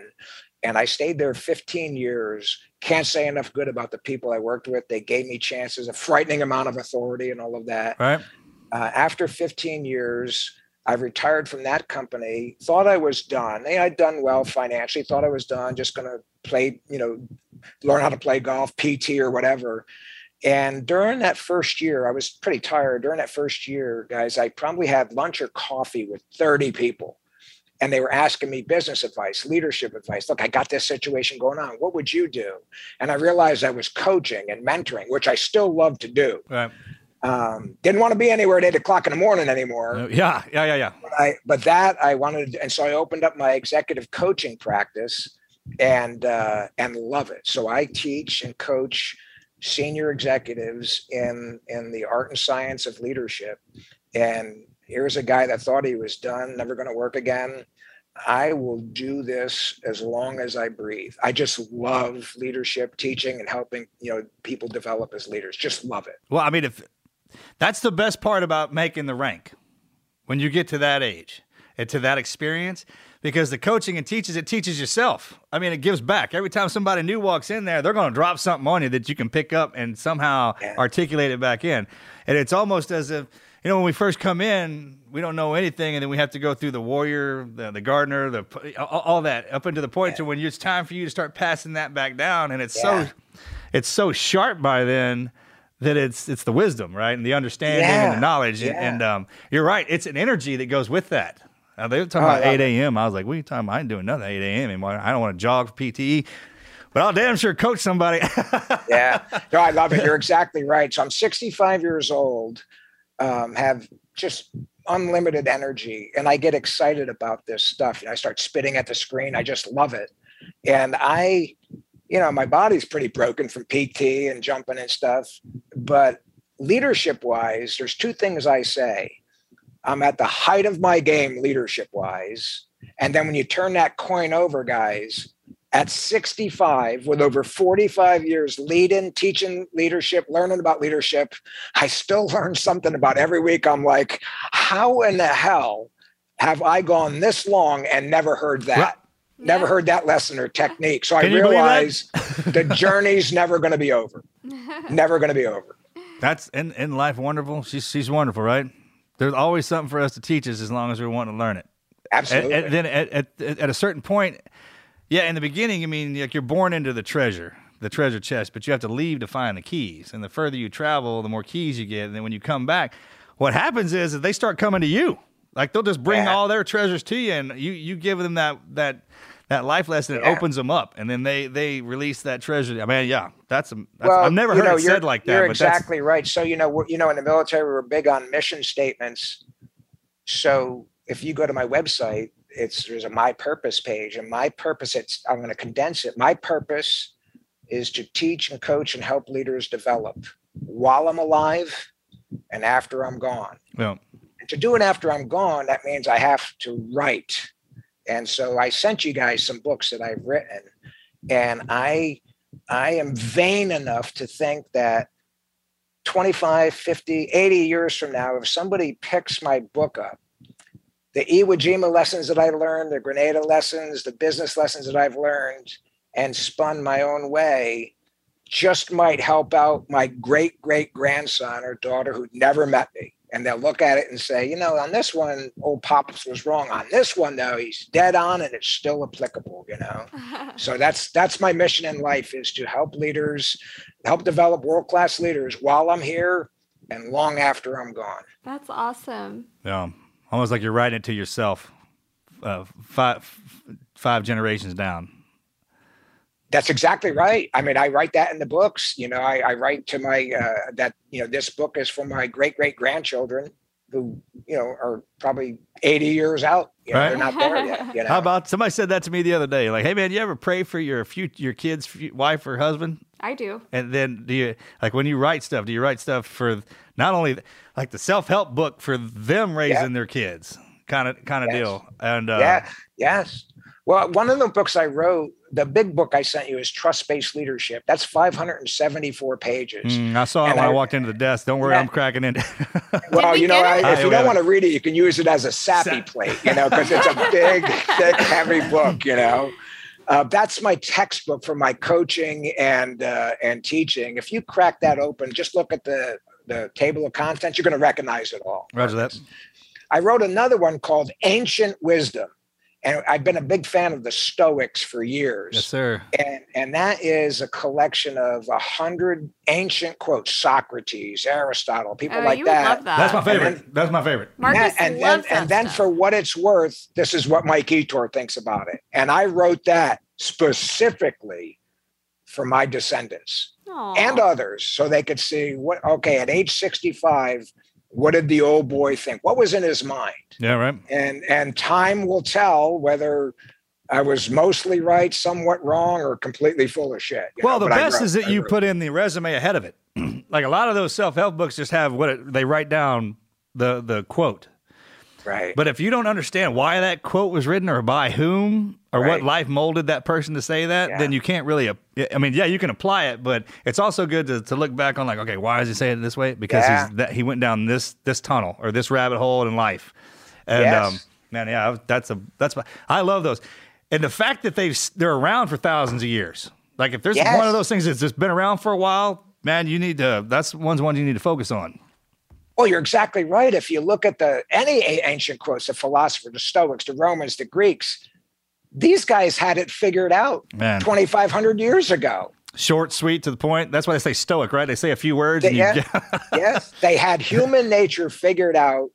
and i stayed there 15 years. Can't say enough good about the people i worked with. They gave me chances a frightening amount of authority and all of that. Right. uh, after 15 years i retired from that company thought i was done. Hey, i'd done well financially thought i was done just going to play you know learn how to play golf pt or whatever and during that first year, I was pretty tired. During that first year, guys, I probably had lunch or coffee with 30 people. And they were asking me business advice, leadership advice. Look, I got this situation going on. What would you do? And I realized I was coaching and mentoring, which I still love to do. Right. Um, didn't want to be anywhere at eight o'clock in the morning anymore. Yeah. Yeah. Yeah. Yeah. But I, but that I wanted, and so I opened up my executive coaching practice, and uh, and love it. So I teach and coach senior executives in in the art and science of leadership. And here's a guy that thought he was done, never going to work again. I will do this as long as I breathe. I just love leadership, teaching, and helping you know people develop as leaders. Just love it. Well, I mean, if that's the best part about making the rank when you get to that age and to that experience, because the coaching and teaches it teaches yourself. I mean, it gives back. Every time somebody new walks in there, they're going to drop something on you that you can pick up and somehow articulate it back in. And it's almost as if you know when we first come in, we don't know anything, and then we have to go through the warrior, the, the gardener, the all, all that up into the point to when it's time for you to start passing that back down, and it's Yeah. so it's so sharp by then that it's it's the wisdom, right, and the understanding and the knowledge, and, Yeah. and um, you're right. It's an energy that goes with that. Uh, they were talking Oh, about love eight a.m. I was like, "What are you talking about? I ain't doing nothing at eight a.m. anymore. I don't want to jog for PTE, but I'll damn sure coach somebody." yeah. No, I love it. You're exactly right. So I'm 65 years old, um, have just unlimited energy, and I get excited about this stuff. You know, I start spitting at the screen. I just love it. And I, you know, my body's pretty broken from PT and jumping and stuff. But leadership wise, there's two things I say. I'm at the height of my game leadership wise. And then when you turn that coin over, guys, at 65 with over 45 years leading teaching leadership learning about leadership i still learn something about every week i'm like how in the hell have i gone this long and never heard that never heard that lesson or technique so i Can you believe that? realize the journey's never going to be over never going to be over That's in in life wonderful. She's she's wonderful, right? There's always something for us to teach us as long as we want to learn it. Absolutely. And, then at, at at a certain point, yeah, in the beginning, I mean, like you're born into the treasure, the treasure chest, but you have to leave to find the keys. And the further you travel, the more keys you get. And then when you come back, what happens is that they start coming to you. Like they'll just bring Yeah. all their treasures to you, and you you give them that that that life lesson. It opens them up, and then they they release that treasure. I mean, yeah, that's, a, that's well, I've never heard know, it said like that. You're but that's- exactly right. So you know, we're, you know, in the military, we're big on mission statements. So if you go to my website, it's there's a my purpose page, and my purpose. It's I'm going to condense it. My purpose is to teach and coach and help leaders develop while I'm alive and after I'm gone. Yeah. And to do it after I'm gone, that means I have to write. And so I sent you guys some books that I've written. And I I am vain enough to think that 25, 50, 80 years from now, if somebody picks my book up, the Iwo Jima lessons that I learned, the Grenada lessons, the business lessons that I've learned, and spun my own way, just might help out my great great grandson or daughter who never met me. And they'll look at it and say, you know, on this one, old Pops was wrong. On this one, though, he's dead on and it's still applicable, you know. so that's that's my mission in life is to help leaders, help develop world-class leaders while I'm here and long after I'm gone. That's awesome. Yeah, almost like you're writing it to yourself, uh, five five generations down. That's exactly right. I mean, I write that in the books. You know, I, I write to my uh, that you know this book is for my great great grandchildren who you know are probably eighty years out. You know, Right. They're not there yet. You know. How about somebody said that to me the other day? Like, hey man, you ever pray for your future, your kid's wife or husband? I do. And then do you like when you write stuff? Do you write stuff for not only like the self help book for them raising their kids, kind of kind of Yes. deal? And uh, yeah. Yes. Well, one of the books I wrote, the big book I sent you is Trust Based Leadership. That's 574 pages. mm, I saw it And when I, I- walked into the desk. Don't worry, Yeah. I'm cracking into. It. Well, you know, I, if yeah, you don't want to read it, you can use it as a sappy plate, you know, because it's a big, thick, heavy book, you know. Uh, that's my textbook for my coaching and uh, and teaching. If you crack that open, just look at the the table of contents, you're going to recognize it all. Roger that. I wrote another one called Ancient Wisdom. And I've been a big fan of the Stoics for years. Yes, sir. And, and that is a collection of a hundred ancient quotes Socrates, Aristotle, people Oh, like you would that. love that. That's my favorite. then- That's my favorite. Marcus and then, loves and that then stuff. for what it's worth, this is what Mike Ettore thinks about it. And I wrote that specifically for my descendants Aw. and others so they could see what, okay, at age 65, what did the old boy think? What was in his mind? Yeah, right. and and time will tell whether I was mostly right, somewhat wrong, or completely full of shit. Well, know, the but best wrote- is that I you wrote- put in the resume ahead of it. like a lot of those self help books just have what it, they write down the the quote. Right. But if you don't understand why that quote was written or by whom or what life molded that person to say that, then you can't really. I mean, yeah, you can apply it, but it's also good to, to look back on like, okay, why is he saying it this way? Because Yeah. he's that he went down this this tunnel or this rabbit hole in life. And Yes. um, man, yeah, that's a that's I love those. And the fact that they've they're around for thousands of years. Like if there's Yes. one of those things that's just been around for a while, man, you need to. That's one's one you need to focus on. Well, you're exactly right. If you look at the any ancient quotes, the philosophers, the Stoics, the Romans, the Greeks, these guys had it figured out Man. 2,500 years ago. Short, sweet, to the point. That's why they say stoic, right? They say a few words. They, and yeah, yes, they had human nature figured out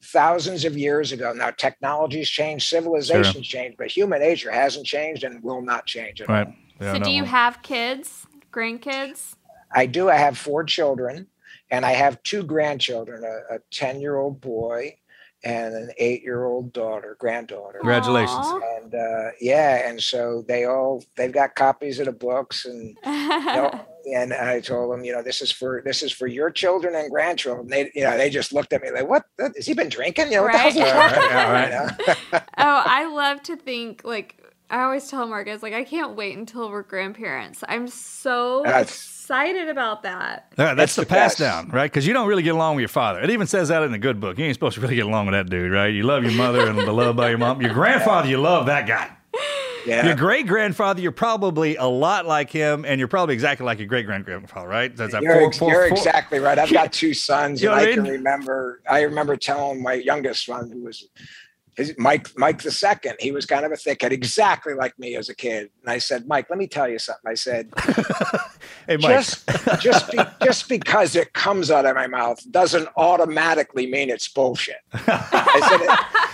thousands of years ago. Now, technology's changed, civilization's changed, but human nature hasn't changed and will not change at all. Right. Yeah, so no. do you have kids, grandkids? I do. I have four children, and I have two grandchildren: a ten-year-old boy and an eight-year-old daughter, granddaughter. Congratulations. And uh, yeah, and so they all they've got copies of the books, and you know, and I told them, you know, this is for this is for your children and grandchildren. They, you know, they just looked at me like, "What? Has he been drinking? You know, what the hell's he Right. talking Yeah, about?" right. Oh, I love to think like I always tell Marcus like I can't wait until we're grandparents. I'm so That's- excited about that. Yeah, that's, That's the, the pass down, right? Because you don't really get along with your father. It even says that in the good book. You ain't supposed to really get along with that dude, right? You love your mother and beloved by your mom. Your grandfather, you love that guy. Yeah. Your great grandfather, you're probably a lot like him, and you're probably exactly like your great grandfather, right? That's that You're, four- ex- four- you're four- exactly right. I've got two sons, You and I I can remember. I remember telling my youngest son, who was his Mike Mike the second. He was kind of a thickhead, exactly like me as a kid. And I said, Mike, let me tell you something. I said, Hey, Mike. just just be, just because it comes out of my mouth doesn't automatically mean it's bullshit. I said,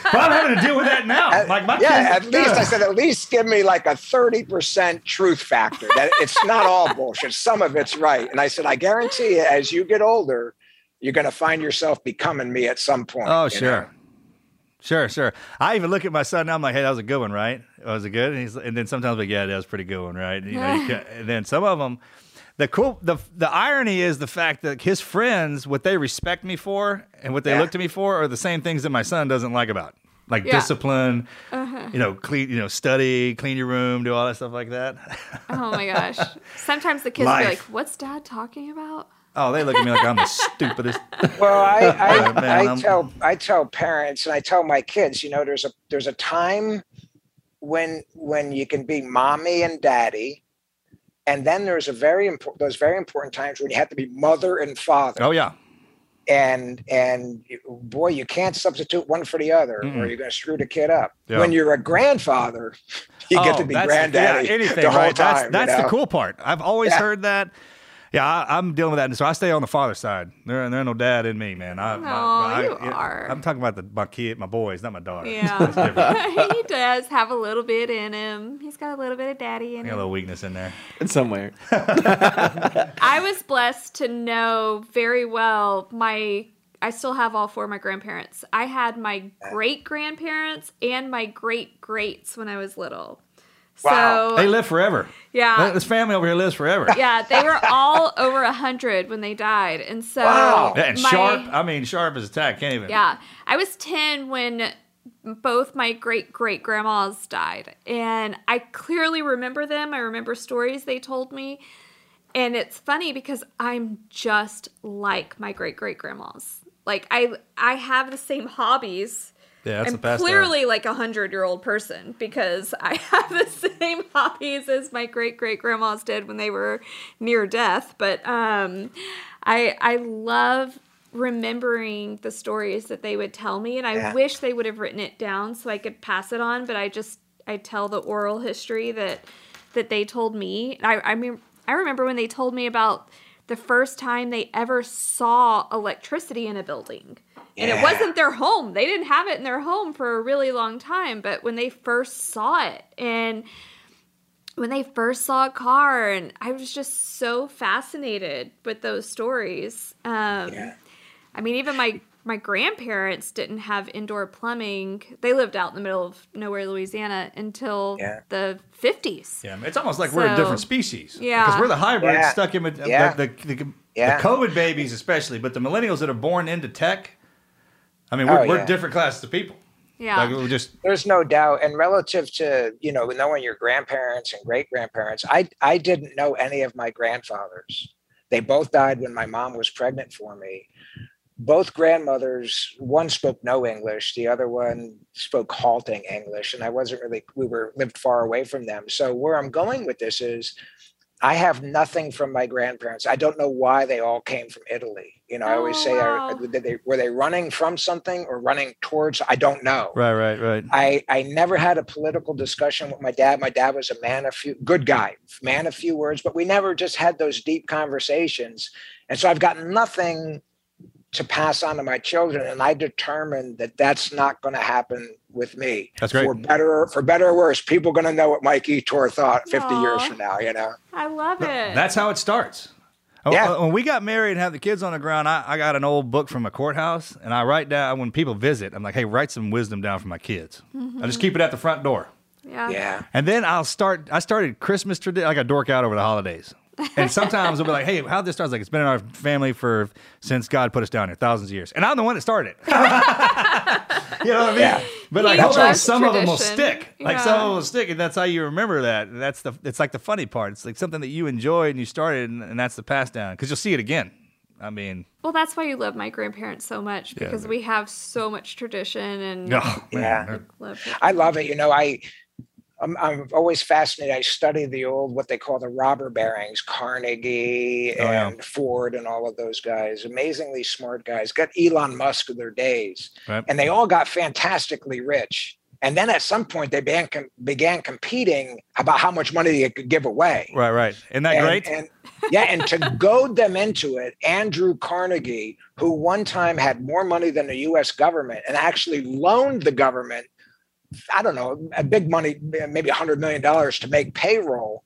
but I'm having to deal with that now. like my yeah, kids, at least I said, at least give me like a 30% truth factor that it's not all bullshit. Some of it's right. And I said, I guarantee you, as you get older, you're going to find yourself becoming me at some point. Oh, sure. know? Sure, sure. I even look at my son now. I'm like, "Hey, that was a good one, right? Was it good?" And, he's, and then sometimes I'm like, "Yeah, that was a pretty good one, right?" You know, you can, and then some of them, the cool, the the irony is the fact that his friends, what they respect me for and what they Yeah. look to me for, are the same things that my son doesn't like about, like Yeah. discipline, Uh-huh. you know, clean, you know, study, clean your room, do all that stuff like that. Oh my gosh. Sometimes the kids be like, "What's Dad talking about?" Oh, they look at me like I'm the stupidest. Well, I I, man, I tell I tell parents and I tell my kids, you know, there's a there's a time when when you can be mommy and daddy, and then there's a very important those very important times when you have to be mother and father. Oh yeah. And and boy, you can't substitute one for the other, or Mm-mm. you're going to screw the kid up. Yeah. When you're a grandfather, you get Oh, to be that's- granddaddy yeah, anything, the whole right? time. That's, you that's the cool part. I've always Yeah. heard that. Yeah, I, I'm dealing with that, and so I stay on the father side. There, there ain't no dad in me, man. I, No, I, you I, are. I'm talking about the, my kid, my boys, not my daughter. Yeah, he does have a little bit in him. He's got a little bit of daddy I in got a little weakness in there. In somewhere. I was blessed to know very well my I still have all four of my grandparents. I had my great grandparents and my great greats when I was little. So they live forever. Yeah. This family over here lives forever. yeah, they were all over a hundred when they died, and so Yeah, and my- sharp. I mean, sharp as a tack. Can't even. Yeah, I was ten when both my great great grandmas died, and I clearly remember them. I remember stories they told me, and it's funny because I'm just like my great great grandmas. Like I I have the same hobbies. Yeah, that's I'm the best. though. clearly like a hundred year old person because I have the same hobbies as my great great grandmas did when they were near death. But um, I I love remembering the stories that they would tell me, and I Yeah. wish they would have written it down so I could pass it on. But I just I tell the oral history that that they told me. I I mean I remember when they told me about the first time they ever saw electricity in a building. And it wasn't their home. They didn't have it in their home for a really long time. But when they first saw it, and when they first saw a car, and I was just so fascinated with those stories. Um, I mean, even my my grandparents didn't have indoor plumbing. They lived out in the middle of nowhere, Louisiana, until Yeah. the fifties. Yeah, it's almost like we're a different species. Yeah. because we're the hybrids Yeah. stuck in with Yeah. the, the, the, Yeah. the COVID babies, especially, but the millennials that are born into tech. I mean, we're, Oh, we're yeah. different classes of people. Yeah. Like we're just There's no doubt. And relative to, you know, knowing your grandparents and great grandparents, I I didn't know any of my grandfathers. They both died when my mom was pregnant for me. Both grandmothers, one spoke no English, the other one spoke halting English, and I wasn't really we were lived far away from them. So where I'm going with this is I have nothing from my grandparents. I don't know why they all came from Italy. You know, I always Oh, say, wow. are, did they, were they running from something or running towards? I don't know. right, right, right. I, I never had a political discussion with my dad. My dad was a man of few, good guy, man of few words, but we never just had those deep conversations. And so I've got nothing to pass on to my children, and I determined that that's not going to happen with me. That's great. For better, for better or worse, people are going to know what Mike Ettore thought 50 years from now. You know. I love it. That's how it starts. Oh, Yeah. uh, When we got married and had the kids on the ground, I, I got an old book from a courthouse, and I write down when people visit. I'm like, hey, write some wisdom down for my kids. I just keep it at the front door, yeah. Yeah. and then I'll start. I started Christmas tradition. I got dork out over the holidays, and sometimes I'll be like, hey, how this start? I was like, it's been in our family for since God put us down here, thousands of years, and I'm the one that started it. you know what I mean? Yeah. But like, hopefully loves some of them will stick. Like Yeah. some of them will stick, and that's how you remember that. And That's the. It's like the funny part. It's like something that you enjoyed and you started, and, and that's the pass down because you'll see it again. I mean, Well, that's why you love my grandparents so much Yeah. because we have so much tradition and oh, man, Yeah. they're- love I love it. You know, I I'm, I'm always fascinated. I study the old, what they call the robber barons, Carnegie Oh, yeah. and Ford and all of those guys. Amazingly smart guys. Got Elon Musk of their days. Right. And they all got fantastically rich. And then at some point, they began, began competing about how much money they could give away. Right, right. Isn't that And- great? And, yeah, and to goad them into it, Andrew Carnegie, who one time had more money than the U.S. government and actually loaned the government, I don't know, a big money, maybe a hundred million dollars to make payroll.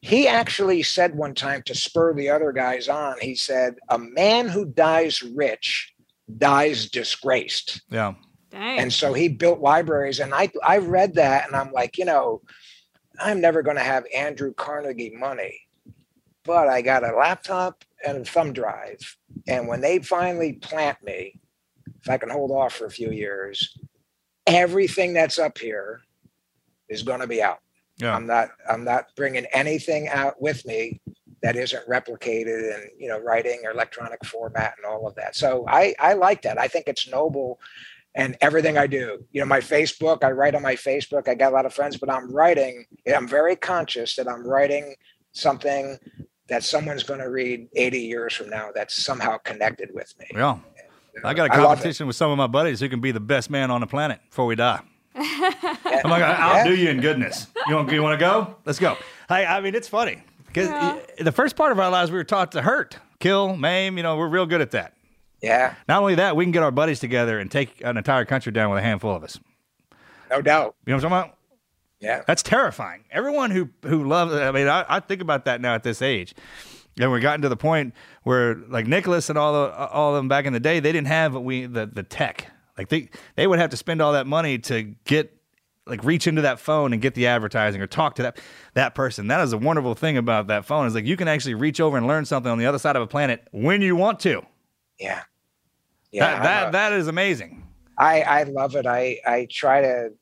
He actually said one time to spur the other guys on. He said, "A man who dies rich dies disgraced." yeah. Dang. And so he built libraries. And I, I read that and I'm like, you know, I'm never going to have Andrew Carnegie money, but I got a laptop and a thumb drive. And when they finally plant me, if I can hold off for a few years, everything that's up here is going to be out. Yeah. I'm not, I'm not bringing anything out with me that isn't replicated in, you know, writing or electronic format and all of that. So I, I like that. I think it's noble and everything I do. You know, my Facebook, I write on my Facebook. I got a lot of friends, but I'm writing. I'm very conscious that I'm writing something that someone's going to read 80 years from now that's somehow connected with me. Yeah. I got a competition with some of my buddies who can be the best man on the planet before we die. I'm like, I'll do you in goodness. You want, you want to go? Let's go. Hey, I mean, it's funny because the first part of our lives we were taught to hurt, kill, maim. You know, we're real good at that. Yeah, Not only that, we can get our buddies together and take an entire country down with a handful of us. no doubt. You know what I'm talking about? Yeah. That's terrifying. Everyone who who loves, I mean, I, I think about that now at this age. And we're gotten to the point where, like Nicholas and all the, all of them back in the day, they didn't have we the the tech. Like they they would have to spend all that money to get like reach into that phone and get the advertising or talk to that that person. That is a wonderful thing about that phone is like you can actually reach over and learn something on the other side of a planet when you want to. Yeah. that that, a- that is amazing. I, I love it. I, I try to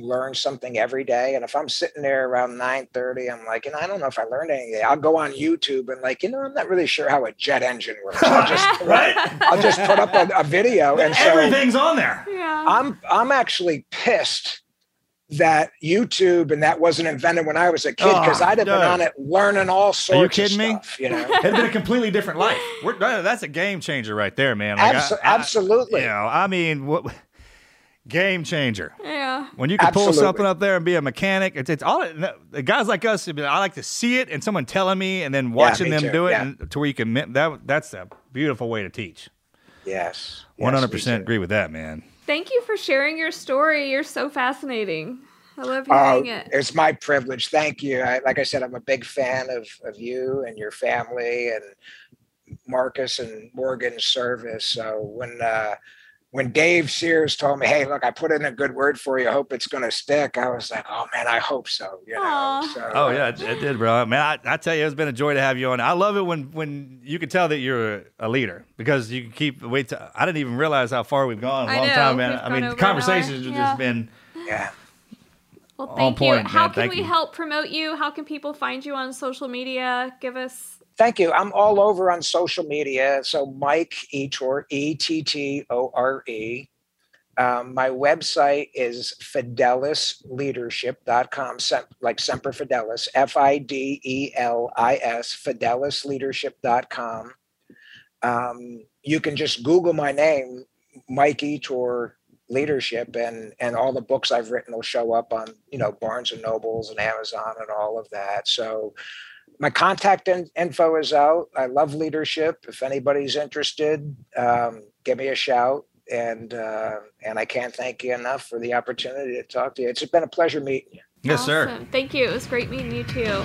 learn something every day. And if I'm sitting there around 9:30, I'm like, you know, I don't know if I learned anything. I'll go on YouTube and like, you know, I'm not really sure how a jet engine works. I'll just right? I'll just put up a, a video and so Everything's on there. Yeah. I'm I'm actually pissed that YouTube and that wasn't invented when I was a kid because Oh, I'd have been on it learning all sorts Are you of kidding me? you know. It'd been a completely different life. We're, that's a game changer right there, man. Like, I- I- absolutely. you know, I mean, what game changer? Yeah. When you can pull something up there and be a mechanic, it's, it's all the guys like us. I like to see it and someone telling me, and then watching me them too, do it, yeah. and, to where you can that. That's a beautiful way to teach. Yes. One hundred percent agree with that, man. Thank you for sharing your story. You're so fascinating. I love Oh, hearing it. it's my privilege. Thank you. I, like I said, I'm a big fan of, of you and your family and Marcus and Morgan's service. So when uh, when Dave Sears told me, "Hey, look, I put in a good word for you. I hope it's going to stick," I was like, "Oh man, I hope so." You know. So, Oh uh, yeah, it, it did, bro. Man, I, I tell you, it's been a joy to have you on. I love it when when you can tell that you're a leader because you can keep wait. To, I didn't even realize how far we've gone. A I long know, time, man. we've I mean, the an hour. conversations have Yeah. just been yeah. Well, on thank point, you. man. How can Thank we you. help promote you? How can people find you on social media? Give us. Thank you. I'm all over on social media. So Mike Ettore, E T T O R E. Um, my website is fidelisleadership.com, sem- like Semper Fidelis, F I D E L I S, fidelisleadership.com. Um, you can just Google my name, Mike Ettore Leadership, and and all the books I've written will show up on you know Barnes and Nobles and Amazon and all of that. So my contact in, info is out. I love leadership. If anybody's interested, um, give me a shout. And uh, and I can't thank you enough for the opportunity to talk to you. It's been a pleasure meeting you. yes, sir. Thank you. It was great meeting you too.